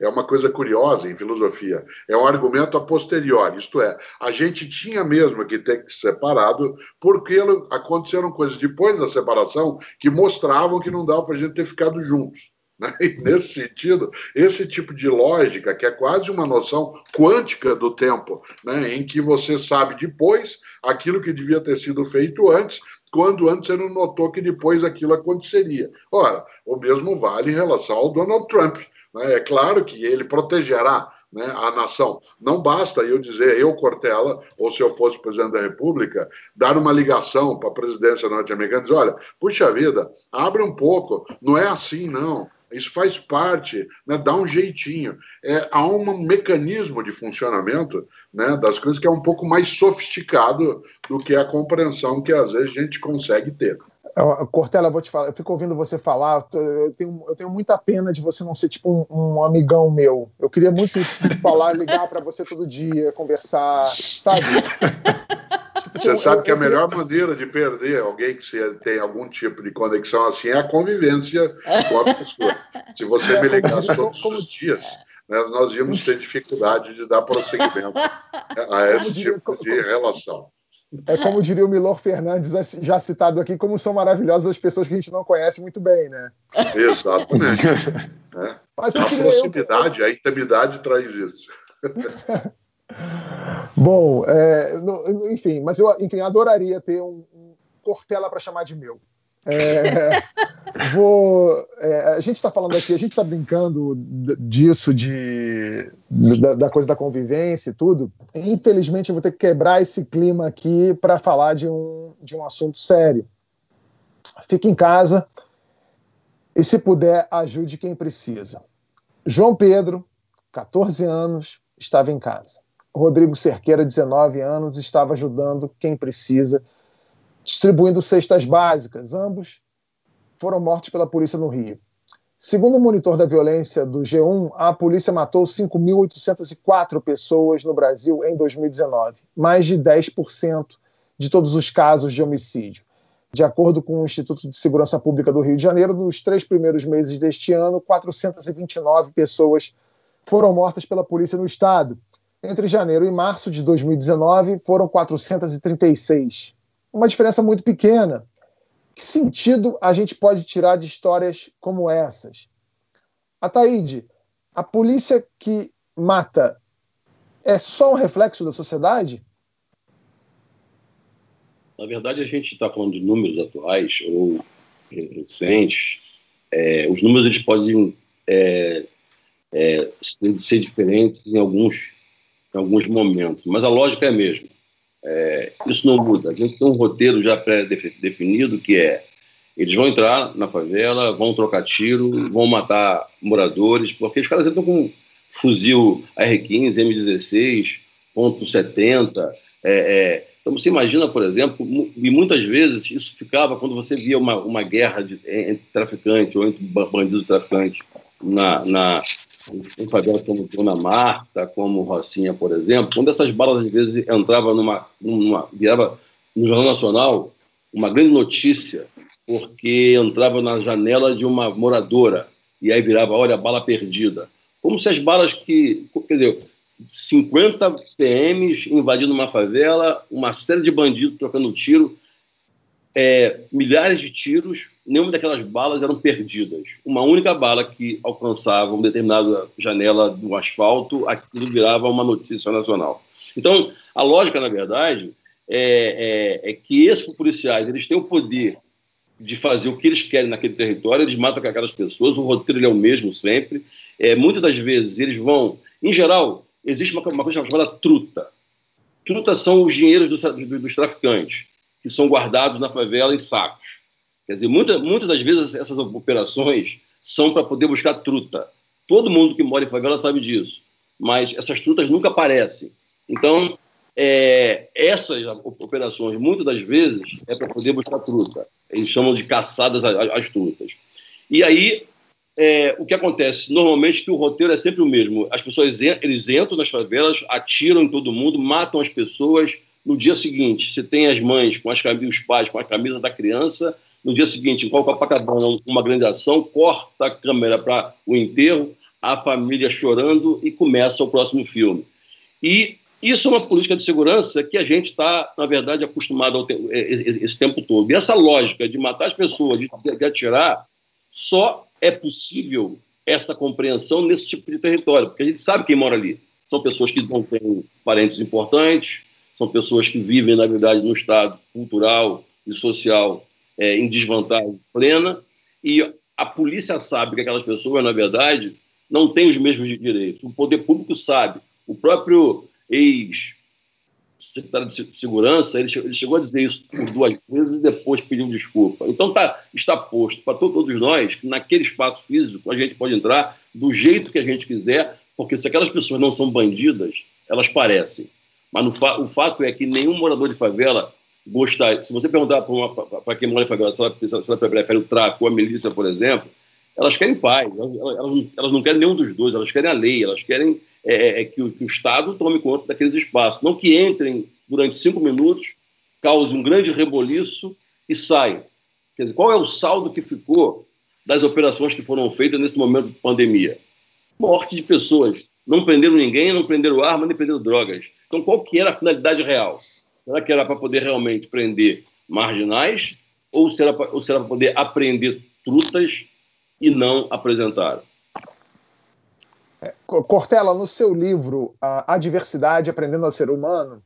é uma coisa curiosa em filosofia. É um argumento a posteriori, isto é, a gente tinha mesmo que ter que separado porque aconteceram coisas depois da separação que mostravam que não dava para a gente ter ficado juntos. <laughs> Né? Nesse sentido, esse tipo de lógica, que é quase uma noção quântica do tempo, né? em que você sabe depois aquilo que devia ter sido feito antes, quando antes você não notou que depois aquilo aconteceria. Ora, o mesmo vale em relação ao Donald Trump. Né? É claro que ele protegerá né, a nação. Não basta eu dizer, eu, Cortella, ou se eu fosse presidente da República, dar uma ligação para a presidência norte-americana e dizer: olha, puxa vida, abre um pouco, não é assim, não. Isso faz parte, né, dá um jeitinho. É, há um mecanismo de funcionamento né, das coisas que é um pouco mais sofisticado do que a compreensão que às vezes a gente consegue ter. Cortella, vou te falar, eu fico ouvindo você falar, eu tenho, eu tenho muita pena de você não ser tipo um, um amigão meu. Eu queria muito falar, ligar para você todo dia, conversar, sabe? <laughs> Você sabe que a melhor maneira de perder alguém que tem algum tipo de conexão assim é a convivência com a pessoa. Se você me ligasse todos como, os dias, né, nós íamos ter dificuldade de dar prosseguimento a esse tipo de relação. É como diria o Milor Fernandes, já citado aqui, como são maravilhosas as pessoas que a gente não conhece muito bem, né? Exatamente. <laughs> é. Mas a proximidade, eu... a intimidade traz isso. <laughs> Bom, é, no, enfim, mas eu enfim, adoraria ter um, um Cortella para chamar de meu. É, <laughs> vou, é, a gente está falando aqui, a gente está brincando disso, de, da, da, coisa da convivência e tudo. Infelizmente, eu vou ter que quebrar esse clima aqui para falar de um, de um assunto sério. Fique em casa e, se puder, ajude quem precisa. João Pedro, 14 anos, estava em casa. Rodrigo Cerqueira, 19 anos, estava ajudando quem precisa distribuindo cestas básicas. Ambos foram mortos pela polícia no Rio. Segundo o monitor da violência do G1, a polícia matou 5.804 pessoas no Brasil em 2019, mais de 10% de todos os casos de homicídio. De acordo com o Instituto de Segurança Pública do Rio de Janeiro, nos três primeiros meses deste ano, 429 pessoas foram mortas pela polícia no estado. Entre janeiro e março de 2019, foram 436. Uma diferença muito pequena, que sentido a gente pode tirar de histórias como essas? Ataíde, a polícia que mata é só um reflexo da sociedade? Na verdade, a gente está falando de números atuais ou recentes. É, os números eles podem é, é, ser diferentes em alguns, em alguns momentos, mas a lógica é a mesma. É, isso não muda. A gente tem um roteiro já pré-definido que é eles vão entrar na favela, vão trocar tiro, vão matar moradores, porque os caras entram com fuzil R15, M16, ponto .70. É, é, então você imagina, por exemplo, e muitas vezes isso ficava quando você via uma, uma guerra de, entre traficantes ou entre bandidos e traficantes na, na, em favelas como Dona Marta, como Rocinha, por exemplo, quando essas balas às vezes entravam numa, numa virava no Jornal Nacional uma grande notícia, porque entrava na janela de uma moradora e aí virava, olha, bala perdida. Como se as balas que, quer dizer, 50 PMs invadindo uma favela, uma série de bandidos trocando tiro, é, milhares de tiros, nenhuma daquelas balas eram perdidas. Uma única bala que alcançava uma determinada janela do asfalto, aquilo virava uma notícia nacional. Então, a lógica, na verdade, é, é, é que esses policiais eles têm o poder de fazer o que eles querem naquele território, eles matam aquelas pessoas, o roteiro é o mesmo sempre. É, muitas das vezes eles vão, em geral, existe uma, uma coisa chamada truta. Truta são os dinheiros dos, dos traficantes que são guardados na favela em sacos. Quer dizer, muitas, muitas das vezes essas operações são para poder buscar truta. Todo mundo que mora em favela sabe disso, mas essas trutas nunca aparecem. Então, é, essas operações, muitas das vezes, é para poder buscar truta. Eles chamam de caçadas às trutas. E aí, é, o que acontece? Normalmente que o roteiro é sempre o mesmo. As pessoas eles entram nas favelas, atiram em todo mundo, matam as pessoas, no dia seguinte, você tem as mães com as os pais com a camisa da criança. No dia seguinte, em Copacabana, uma grande ação, corta a câmera para o enterro, a família chorando e começa o próximo filme. E isso é uma política de segurança que a gente está, na verdade, acostumado te é, é, esse tempo todo. E essa lógica de matar as pessoas, de, de atirar, só é possível essa compreensão nesse tipo de território, porque a gente sabe quem mora ali. São pessoas que não têm parentes importantes, são pessoas que vivem, na verdade, num estado cultural e social é, em desvantagem plena, e a polícia sabe que aquelas pessoas, na verdade, não têm os mesmos direitos. O poder público sabe. O próprio ex-secretário de Segurança, ele chegou a dizer isso por duas vezes e depois pediu desculpa. Então tá, está posto para todos nós que naquele espaço físico a gente pode entrar do jeito que a gente quiser, porque se aquelas pessoas não são bandidas, elas parecem. Mas fa o fato é que nenhum morador de favela gosta. Se você perguntar para quem mora em favela se ela, se ela prefere o tráfico ou a milícia, por exemplo, elas querem paz. Elas, elas, elas, não querem nenhum dos dois. Elas querem a lei. Elas querem é, é, é, que, o, que, o, Estado tome conta daqueles espaços. Não que entrem durante cinco minutos, causem um grande reboliço e saiam. Quer dizer, qual é o saldo que ficou das operações que foram feitas nesse momento de pandemia? Morte de pessoas. Não prenderam ninguém, não prenderam arma, nem prenderam drogas. Então, qual que era a finalidade real? Será que era para poder realmente prender marginais ou será para poder apreender trutas e não apresentar? É, Cortella, no seu livro A Diversidade Aprendendo a Ser Humano,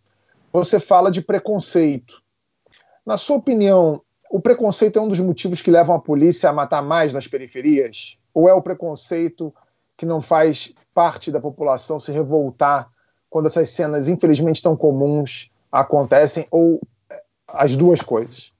você fala de preconceito. Na sua opinião, o preconceito é um dos motivos que levam a polícia a matar mais nas periferias? Ou é o preconceito que não faz parte da população se revoltar quando essas cenas, infelizmente, tão comuns acontecem, ou as duas coisas?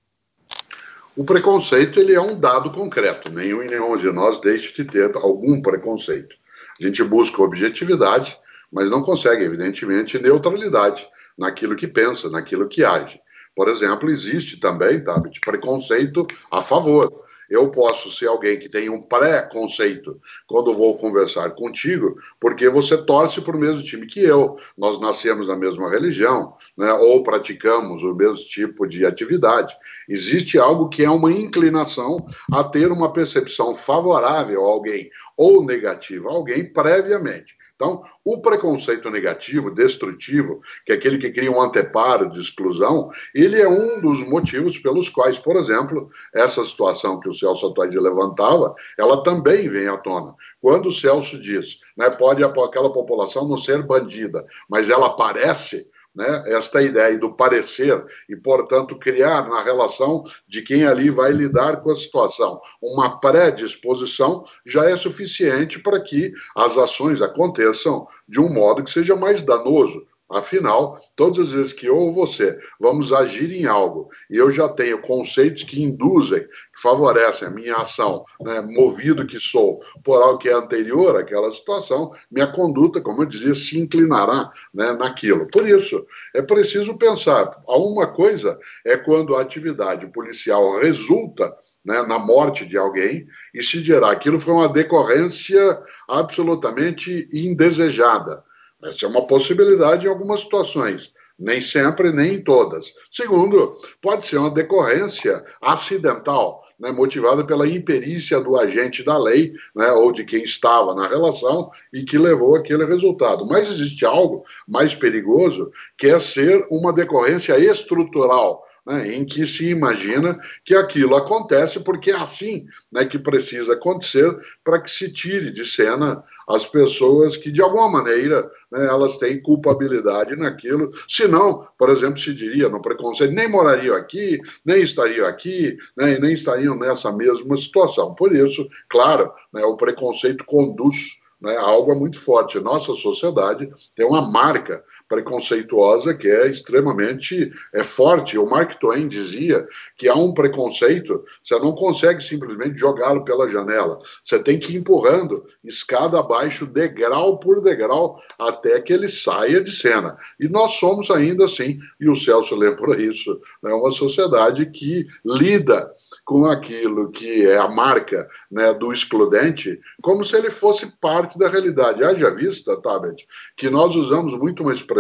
O preconceito ele é um dado concreto. Nenhum e nenhum de nós deixa de ter algum preconceito. A gente busca objetividade, mas não consegue, evidentemente, neutralidade naquilo que pensa, naquilo que age. por exemplo, existe também, tá, de preconceito a favor. Eu posso ser alguém que tem um pré-conceito quando vou conversar contigo, porque você torce para o mesmo time que eu. Nós nascemos na mesma religião, né, ou praticamos o mesmo tipo de atividade. Existe algo que é uma inclinação a ter uma percepção favorável a alguém ou negativa a alguém previamente. Então, o preconceito negativo, destrutivo, que é aquele que cria um anteparo de exclusão, ele é um dos motivos pelos quais, por exemplo, essa situação que o Celso Atuaide levantava, ela também vem à tona. Quando o Celso diz, né, pode aquela população não ser bandida, mas ela parece né, esta ideia do parecer e, portanto, criar na relação de quem ali vai lidar com a situação. Uma predisposição já é suficiente para que as ações aconteçam de um modo que seja mais danoso Afinal, todas as vezes que eu ou você vamos agir em algo e eu já tenho conceitos que induzem, que favorecem a minha ação, né, movido que sou por algo que é anterior àquela situação, minha conduta, como eu dizia, se inclinará né, naquilo. Por isso, é preciso pensar. Uma coisa é quando a atividade policial resulta né, na morte de alguém e se dirá aquilo foi uma decorrência absolutamente indesejada essa é uma possibilidade em algumas situações, nem sempre, nem em todas. Segundo, pode ser uma decorrência acidental, né, motivada pela imperícia do agente da lei, né, ou de quem estava na relação e que levou aquele resultado. Mas existe algo mais perigoso, que é ser uma decorrência estrutural né, em que se imagina que aquilo acontece porque é assim né, que precisa acontecer para que se tire de cena as pessoas que, de alguma maneira, né, elas têm culpabilidade naquilo. Senão, por exemplo, se diria no preconceito, nem morariam aqui, nem estariam aqui, né, nem estariam nessa mesma situação. Por isso, claro, né, o preconceito conduz né, algo muito forte. Nossa sociedade tem uma marca preconceituosa que é extremamente é forte. O Mark Twain dizia que há um preconceito, você não consegue simplesmente jogá-lo pela janela. Você tem que ir empurrando escada abaixo, degrau por degrau, até que ele saia de cena. E nós somos ainda assim, e o Celso lembra isso, é uma sociedade que lida com aquilo que é a marca né, do excludente, como se ele fosse parte da realidade. Haja vista, Tabet, que nós usamos muito uma expressão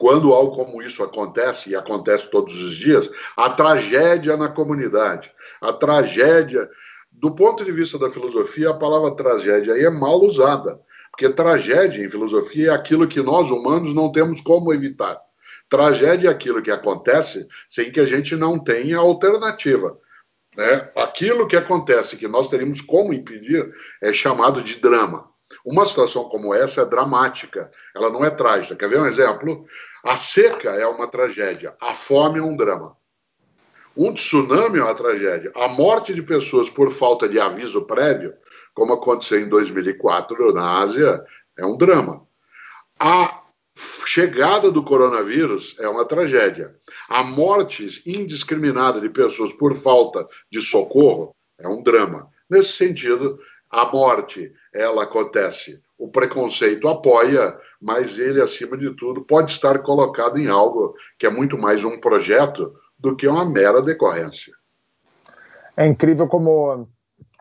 quando algo como isso acontece, e acontece todos os dias, a tragédia na comunidade, a tragédia. Do ponto de vista da filosofia, a palavra tragédia aí é mal usada, porque tragédia em filosofia é aquilo que nós humanos não temos como evitar. Tragédia é aquilo que acontece sem que a gente não tenha alternativa. Né? Aquilo que acontece que nós teríamos como impedir é chamado de drama. Uma situação como essa é dramática, ela não é trágica. Quer ver um exemplo? A seca é uma tragédia, a fome é um drama. Um tsunami é uma tragédia. A morte de pessoas por falta de aviso prévio, como aconteceu em 2004 na Ásia, é um drama. A chegada do coronavírus é uma tragédia. A morte indiscriminada de pessoas por falta de socorro é um drama. Nesse sentido, a morte, ela acontece. O preconceito apoia, mas ele, acima de tudo, pode estar colocado em algo que é muito mais um projeto do que uma mera decorrência. É incrível como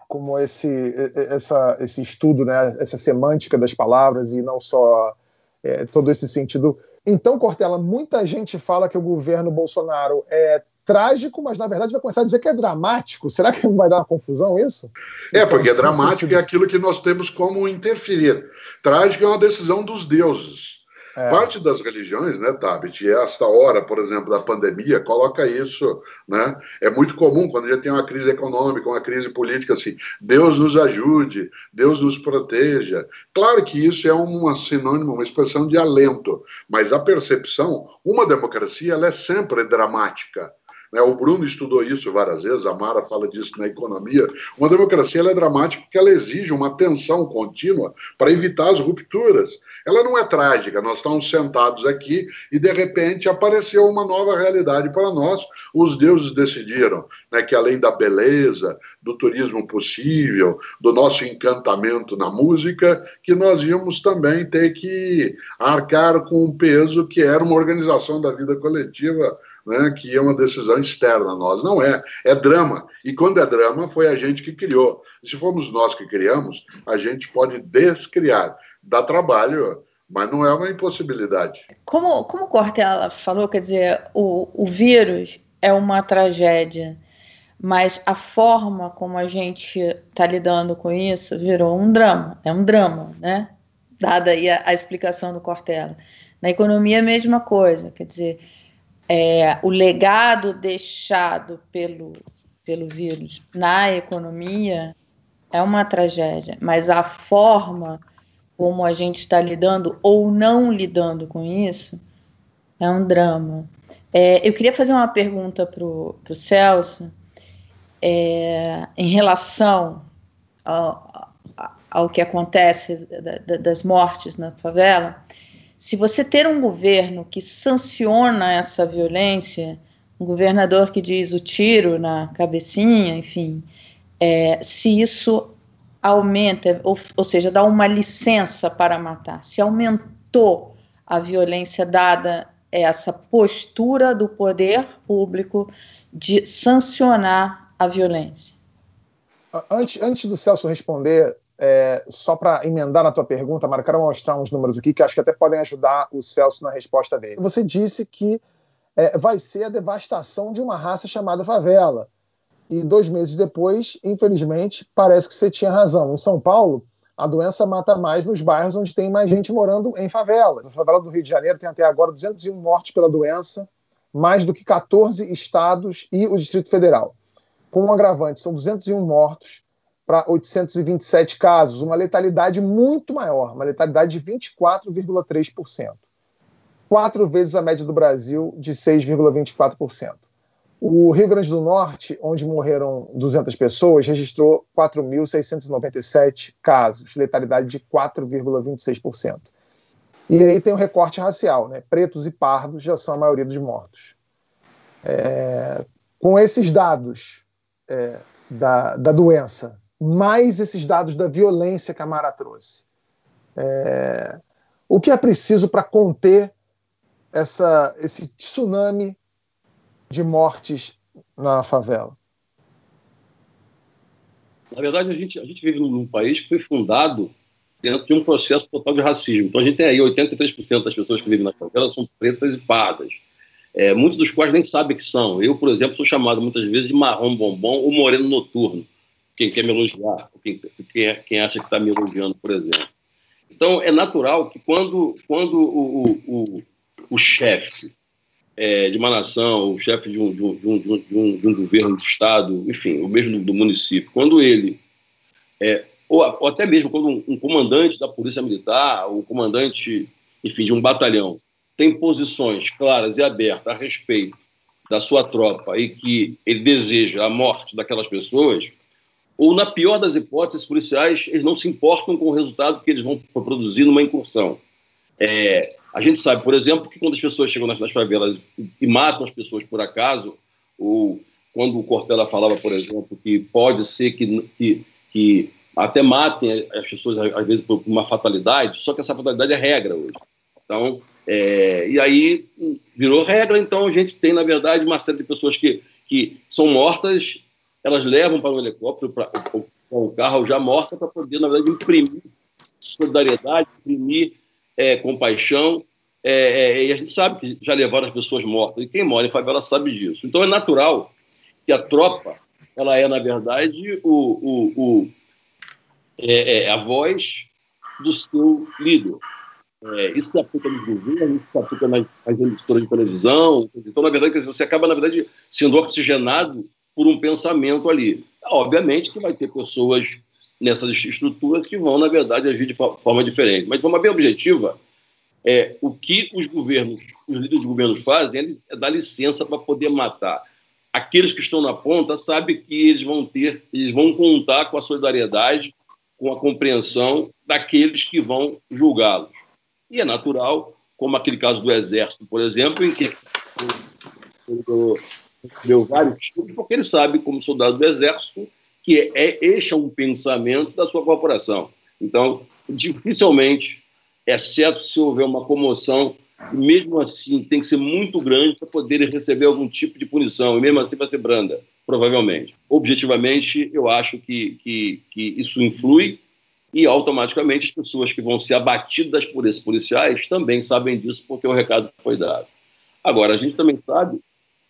como esse, essa, esse estudo, né, essa semântica das palavras e não só é, todo esse sentido. Então, Cortella, muita gente fala que o governo Bolsonaro é trágico, mas na verdade vai começar a dizer que é dramático. Será que não <laughs> vai dar uma confusão isso? É, porque é dramático é aquilo que nós temos como interferir. Trágico é uma decisão dos deuses. É. Parte das religiões, né, Tabit, e esta hora, por exemplo, da pandemia, coloca isso, né? É muito comum quando a gente tem uma crise econômica, uma crise política, assim, Deus nos ajude, Deus nos proteja. Claro que isso é um sinônimo, uma expressão de alento, mas a percepção, uma democracia, ela é sempre dramática. Né? O Bruno estudou isso várias vezes, a Mara fala disso na economia. Uma democracia é dramática porque ela exige uma tensão contínua para evitar as rupturas. Ela não é trágica, nós estamos sentados aqui e de repente apareceu uma nova realidade para nós. Os deuses decidiram né, que além da beleza, do turismo possível, do nosso encantamento na música, que nós íamos também ter que arcar com um peso que era uma organização da vida coletiva né, que é uma decisão externa a nós. Não é, é drama. E quando é drama, foi a gente que criou. Se fomos nós que criamos, a gente pode descriar. Dá trabalho, mas não é uma impossibilidade. Como, como o Cortella falou, quer dizer, o, o vírus é uma tragédia, mas a forma como a gente está lidando com isso virou um drama, é um drama, né? Dada aí a, a explicação do Cortella. Na economia a mesma coisa, quer dizer, é, o legado deixado pelo, pelo vírus na economia é uma tragédia, mas a forma como a gente está lidando ou não lidando com isso é um drama. É, eu queria fazer uma pergunta para o Celso é, em relação ao, ao que acontece da, das mortes na favela se você ter um governo que sanciona essa violência, um governador que diz o tiro na cabecinha, enfim, é, se isso aumenta, ou, ou seja, dá uma licença para matar, se aumentou a violência dada essa postura do poder público de sancionar a violência. Antes, antes do Celso responder, é, só para emendar na tua pergunta, Mara, quero mostrar uns números aqui que acho que até podem ajudar o Celso na resposta dele. Você disse que é, vai ser a devastação de uma raça chamada favela. E dois meses depois, infelizmente, parece que você tinha razão. Em São Paulo, a doença mata mais nos bairros onde tem mais gente morando em favela. Na favela do Rio de Janeiro tem até agora 201 mortes pela doença, mais do que 14 estados e o Distrito Federal. Com um agravante, são 201 mortos para 827 casos, uma letalidade muito maior, uma letalidade de 24,3%. Quatro vezes a média do Brasil, de 6,24%. O Rio Grande do Norte, onde morreram 200 pessoas, registrou 4.697 casos, letalidade de 4,26%. E aí tem o recorte racial, né? Pretos e pardos já são a maioria dos mortos. É, com esses dados é, da, da doença mais esses dados da violência que a Mara trouxe. É, o que é preciso para conter essa, esse tsunami de mortes na favela? Na verdade, a gente, a gente vive num país que foi fundado dentro de um processo total de racismo. Então, a gente tem aí 83% das pessoas que vivem na favela são pretas e pardas. É, muitos dos quais nem sabem que são. Eu, por exemplo, sou chamado muitas vezes de marrom bombom ou moreno noturno quem quer me elogiar, quem, quem, é, quem acha que está me elogiando, por exemplo. Então, é natural que quando, quando o, o, o chefe é, de uma nação, o chefe de um, de, um, de, um, de, um, governo de Estado, enfim, o mesmo do município, quando ele, é, ou, ou, até mesmo quando um, comandante da Polícia Militar, ou um comandante, enfim, de um batalhão, tem posições claras e abertas a respeito da sua tropa e que ele deseja a morte daquelas pessoas, ou, na pior das hipóteses, policiais eles não se importam com o resultado que eles vão produzir numa incursão. É, a gente sabe, por exemplo, que quando as pessoas chegam nas, nas favelas e matam as pessoas por acaso, ou quando o Cortella falava, por exemplo, que pode ser que, que, que até matem as pessoas, às vezes, por uma fatalidade, só que essa fatalidade é regra hoje. Então, é, e aí virou regra, então a gente tem, na verdade, uma série de pessoas que, que são mortas elas levam para o helicóptero, para o carro já morta, para poder, na verdade, imprimir solidariedade, imprimir é, compaixão. É, é, e a gente sabe que já levaram as pessoas mortas, e quem mora em favela sabe disso. Então é natural que a tropa, ela é, na verdade, o, o, o é, é, a voz do seu líder. É, isso se aplica nos governos, isso se aplica nas, nas emissoras de televisão. Então, na verdade, você acaba, na verdade, sendo oxigenado por um pensamento ali. Obviamente que vai ter pessoas nessas estruturas que vão, na verdade, agir de forma diferente. Mas, de forma bem objetiva, é, o que os governos, os líderes de governos fazem é dar licença para poder matar. Aqueles que estão na ponta sabem que eles vão ter, eles vão contar com a solidariedade, com a compreensão daqueles que vão julgá-los. E é natural, como aquele caso do Exército, por exemplo, em que deu vários tiros, porque ele sabe, como soldado do Exército, que é, este é um pensamento da sua corporação. Então, dificilmente, exceto se houver uma comoção, mesmo assim tem que ser muito grande para poder receber algum tipo de punição, e mesmo assim vai ser branda, provavelmente. Objetivamente, eu acho que, que, que isso influi e automaticamente as pessoas que vão ser abatidas por esses policiais também sabem disso porque o recado foi dado. Agora, a gente também sabe.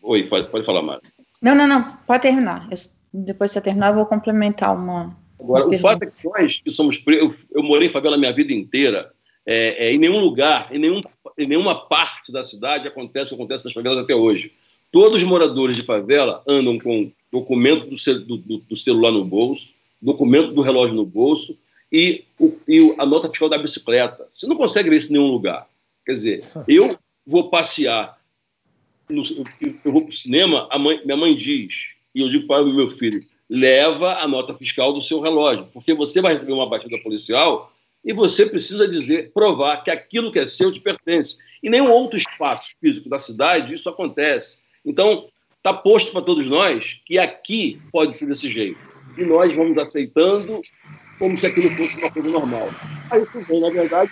Oi, pode, pode falar, Mário. Não, não, não, pode terminar. Eu, depois de você terminar, eu vou complementar uma. Agora, uma o fato é que nós que somos presos, eu, eu morei em favela a minha vida inteira, é, é, em nenhum lugar, em, nenhum, em nenhuma parte da cidade acontece o que acontece nas favelas até hoje. Todos os moradores de favela andam com documento do, do, do celular no bolso, documento do relógio no bolso e, o, e a nota fiscal da bicicleta. Você não consegue ver isso em nenhum lugar. Quer dizer, eu vou passear, no, eu vou para o cinema, mãe, minha mãe diz, e eu digo para o meu filho, leva a nota fiscal do seu relógio, porque você vai receber uma batida policial e você precisa dizer, provar que aquilo que é seu te pertence. Em nenhum outro espaço físico da cidade isso acontece. Então, está posto para todos nós que aqui pode ser desse jeito. E nós vamos aceitando como se aquilo fosse uma coisa normal. Aí isso vem, na verdade,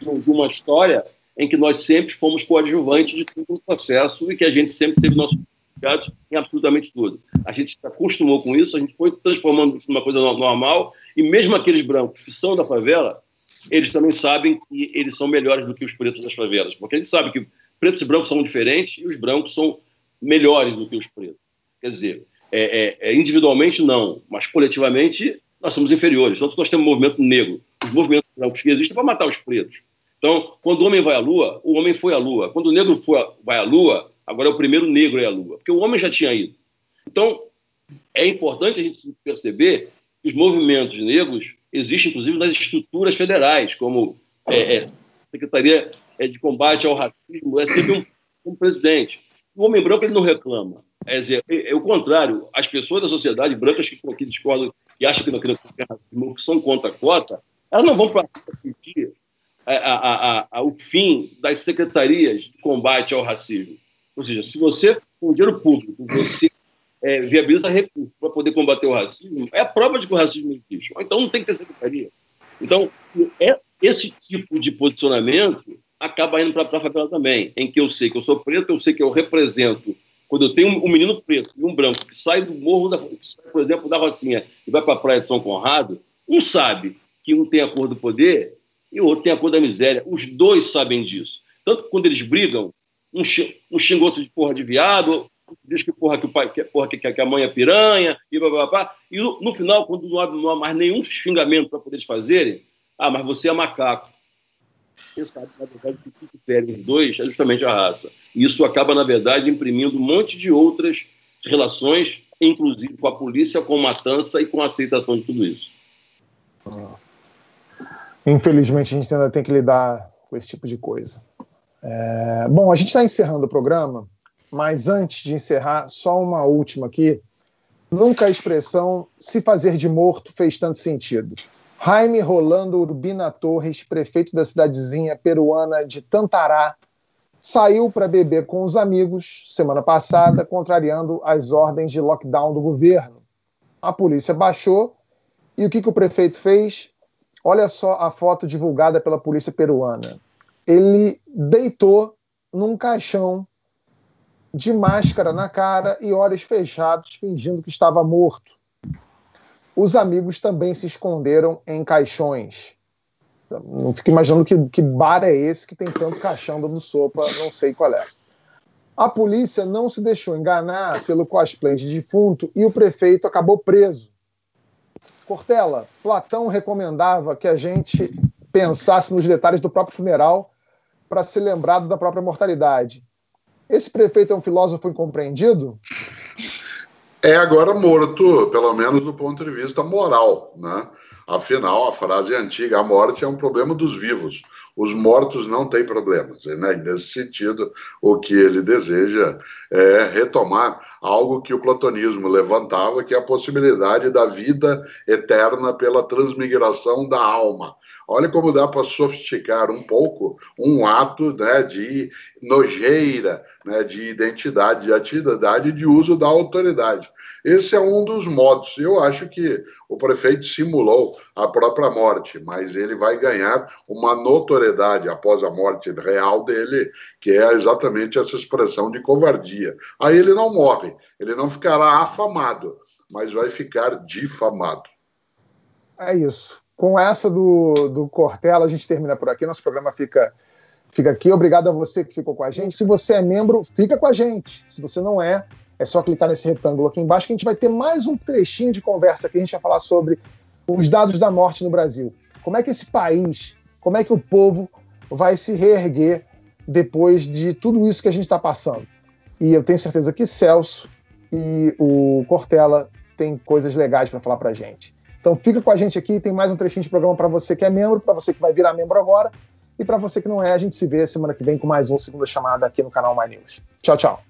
de uma história em que nós sempre fomos coadjuvantes de todo o processo e que a gente sempre teve nossos ligados em absolutamente tudo. A gente se acostumou com isso, a gente foi transformando isso numa coisa normal e mesmo aqueles brancos que são da favela, eles também sabem que eles são melhores do que os pretos das favelas, porque a gente sabe que pretos e brancos são diferentes e os brancos são melhores do que os pretos. Quer dizer, é, é, é individualmente não, mas coletivamente nós somos inferiores. Tanto que nós temos um movimento negro. Os movimentos brancos que existem para matar os pretos. Então, quando o homem vai à Lua, o homem foi à Lua. Quando o negro foi, vai à Lua, agora é o primeiro negro ir à Lua, porque o homem já tinha ido. Então, é importante a gente perceber que os movimentos negros existem, inclusive, nas estruturas federais, como é, é, Secretaria é, de Combate ao Racismo, é sempre um, um presidente. O homem branco ele não reclama. É, dizer, é, é, o contrário. As pessoas da sociedade brancas que, que discordam e acham que não, que não que são contra a cota, elas não vão para pedir a, a, a, o fim das secretarias de combate ao racismo. Ou seja, se você, com dinheiro público, você é, viabiliza recursos para poder combater o racismo, é a prova de que o racismo existe. Então não tem que ter secretaria. Então, é, esse tipo de posicionamento acaba indo para a favela também, em que eu sei que eu sou preto, eu sei que eu represento quando eu tenho um menino preto e um branco que sai do morro, da, sai, por exemplo, da Rocinha e vai para a praia de São Conrado, um sabe que um tem a cor do poder e o outro tem a cor da miséria. Os dois sabem disso. Tanto que quando eles brigam, um, um xinga outro de porra de viado, diz que porra que o pai que, porra, que, que a mãe é piranha, e blá, blá, blá. E no, final, quando não há, não há mais nenhum xingamento para poder fazerem, ah, mas você é macaco. Você sabe, na verdade, o que difere os dois é justamente a raça. E isso acaba, na verdade, imprimindo um monte de outras relações, inclusive com a polícia, com matança e com a aceitação de tudo isso. Infelizmente, a gente ainda tem que lidar com esse tipo de coisa. É... Bom, a gente está encerrando o programa, mas antes de encerrar, só uma última aqui. Nunca a expressão se fazer de morto fez tanto sentido. Jaime Rolando Urbina Torres, prefeito da cidadezinha peruana de Tantará, saiu para beber com os amigos semana passada, contrariando as ordens de lockdown do governo. A polícia baixou e o que, que o prefeito fez? Olha só a foto divulgada pela polícia peruana. Ele deitou num caixão de máscara na cara e olhos fechados, fingindo que estava morto. Os amigos também se esconderam em caixões. Não fico imaginando que, que bar é esse que tem tanto caixão dando sopa, não sei qual é. A polícia não se deixou enganar pelo cosplay de defunto e o prefeito acabou preso. Cortella, Platão recomendava que a gente pensasse nos detalhes do próprio funeral para ser lembrado da própria mortalidade. Esse prefeito é um filósofo incompreendido? é agora morto, pelo menos do ponto de vista moral, né? Afinal, a frase é antiga, a morte é um problema dos vivos. Os mortos não têm problemas. Né? Nesse sentido, o que ele deseja é retomar algo que o platonismo levantava, que é a possibilidade da vida eterna pela transmigração da alma. Olha como dá para sofisticar um pouco um ato né, de nojeira, né, de identidade, de atividade de uso da autoridade. Esse é um dos modos. Eu acho que o prefeito simulou a própria morte, mas ele vai ganhar uma notoriedade após a morte real dele, que é exatamente essa expressão de covardia. Aí ele não morre, ele não ficará afamado, mas vai ficar difamado. É isso. Com essa do, do Cortella, a gente termina por aqui. Nosso programa fica, fica aqui. Obrigado a você que ficou com a gente. Se você é membro, fica com a gente. Se você não é, é só clicar nesse retângulo aqui embaixo que a gente vai ter mais um trechinho de conversa que a gente vai falar sobre os dados da morte no Brasil. Como é que esse país, como é que o povo vai se reerguer depois de tudo isso que a gente está passando. E eu tenho certeza que Celso e o Cortella têm coisas legais para falar para a gente. Então fica com a gente aqui, tem mais um trechinho de programa para você que é membro, para você que vai virar membro agora, e para você que não é, a gente se vê semana que vem com mais um Segunda Chamada aqui no canal My News. Tchau, tchau.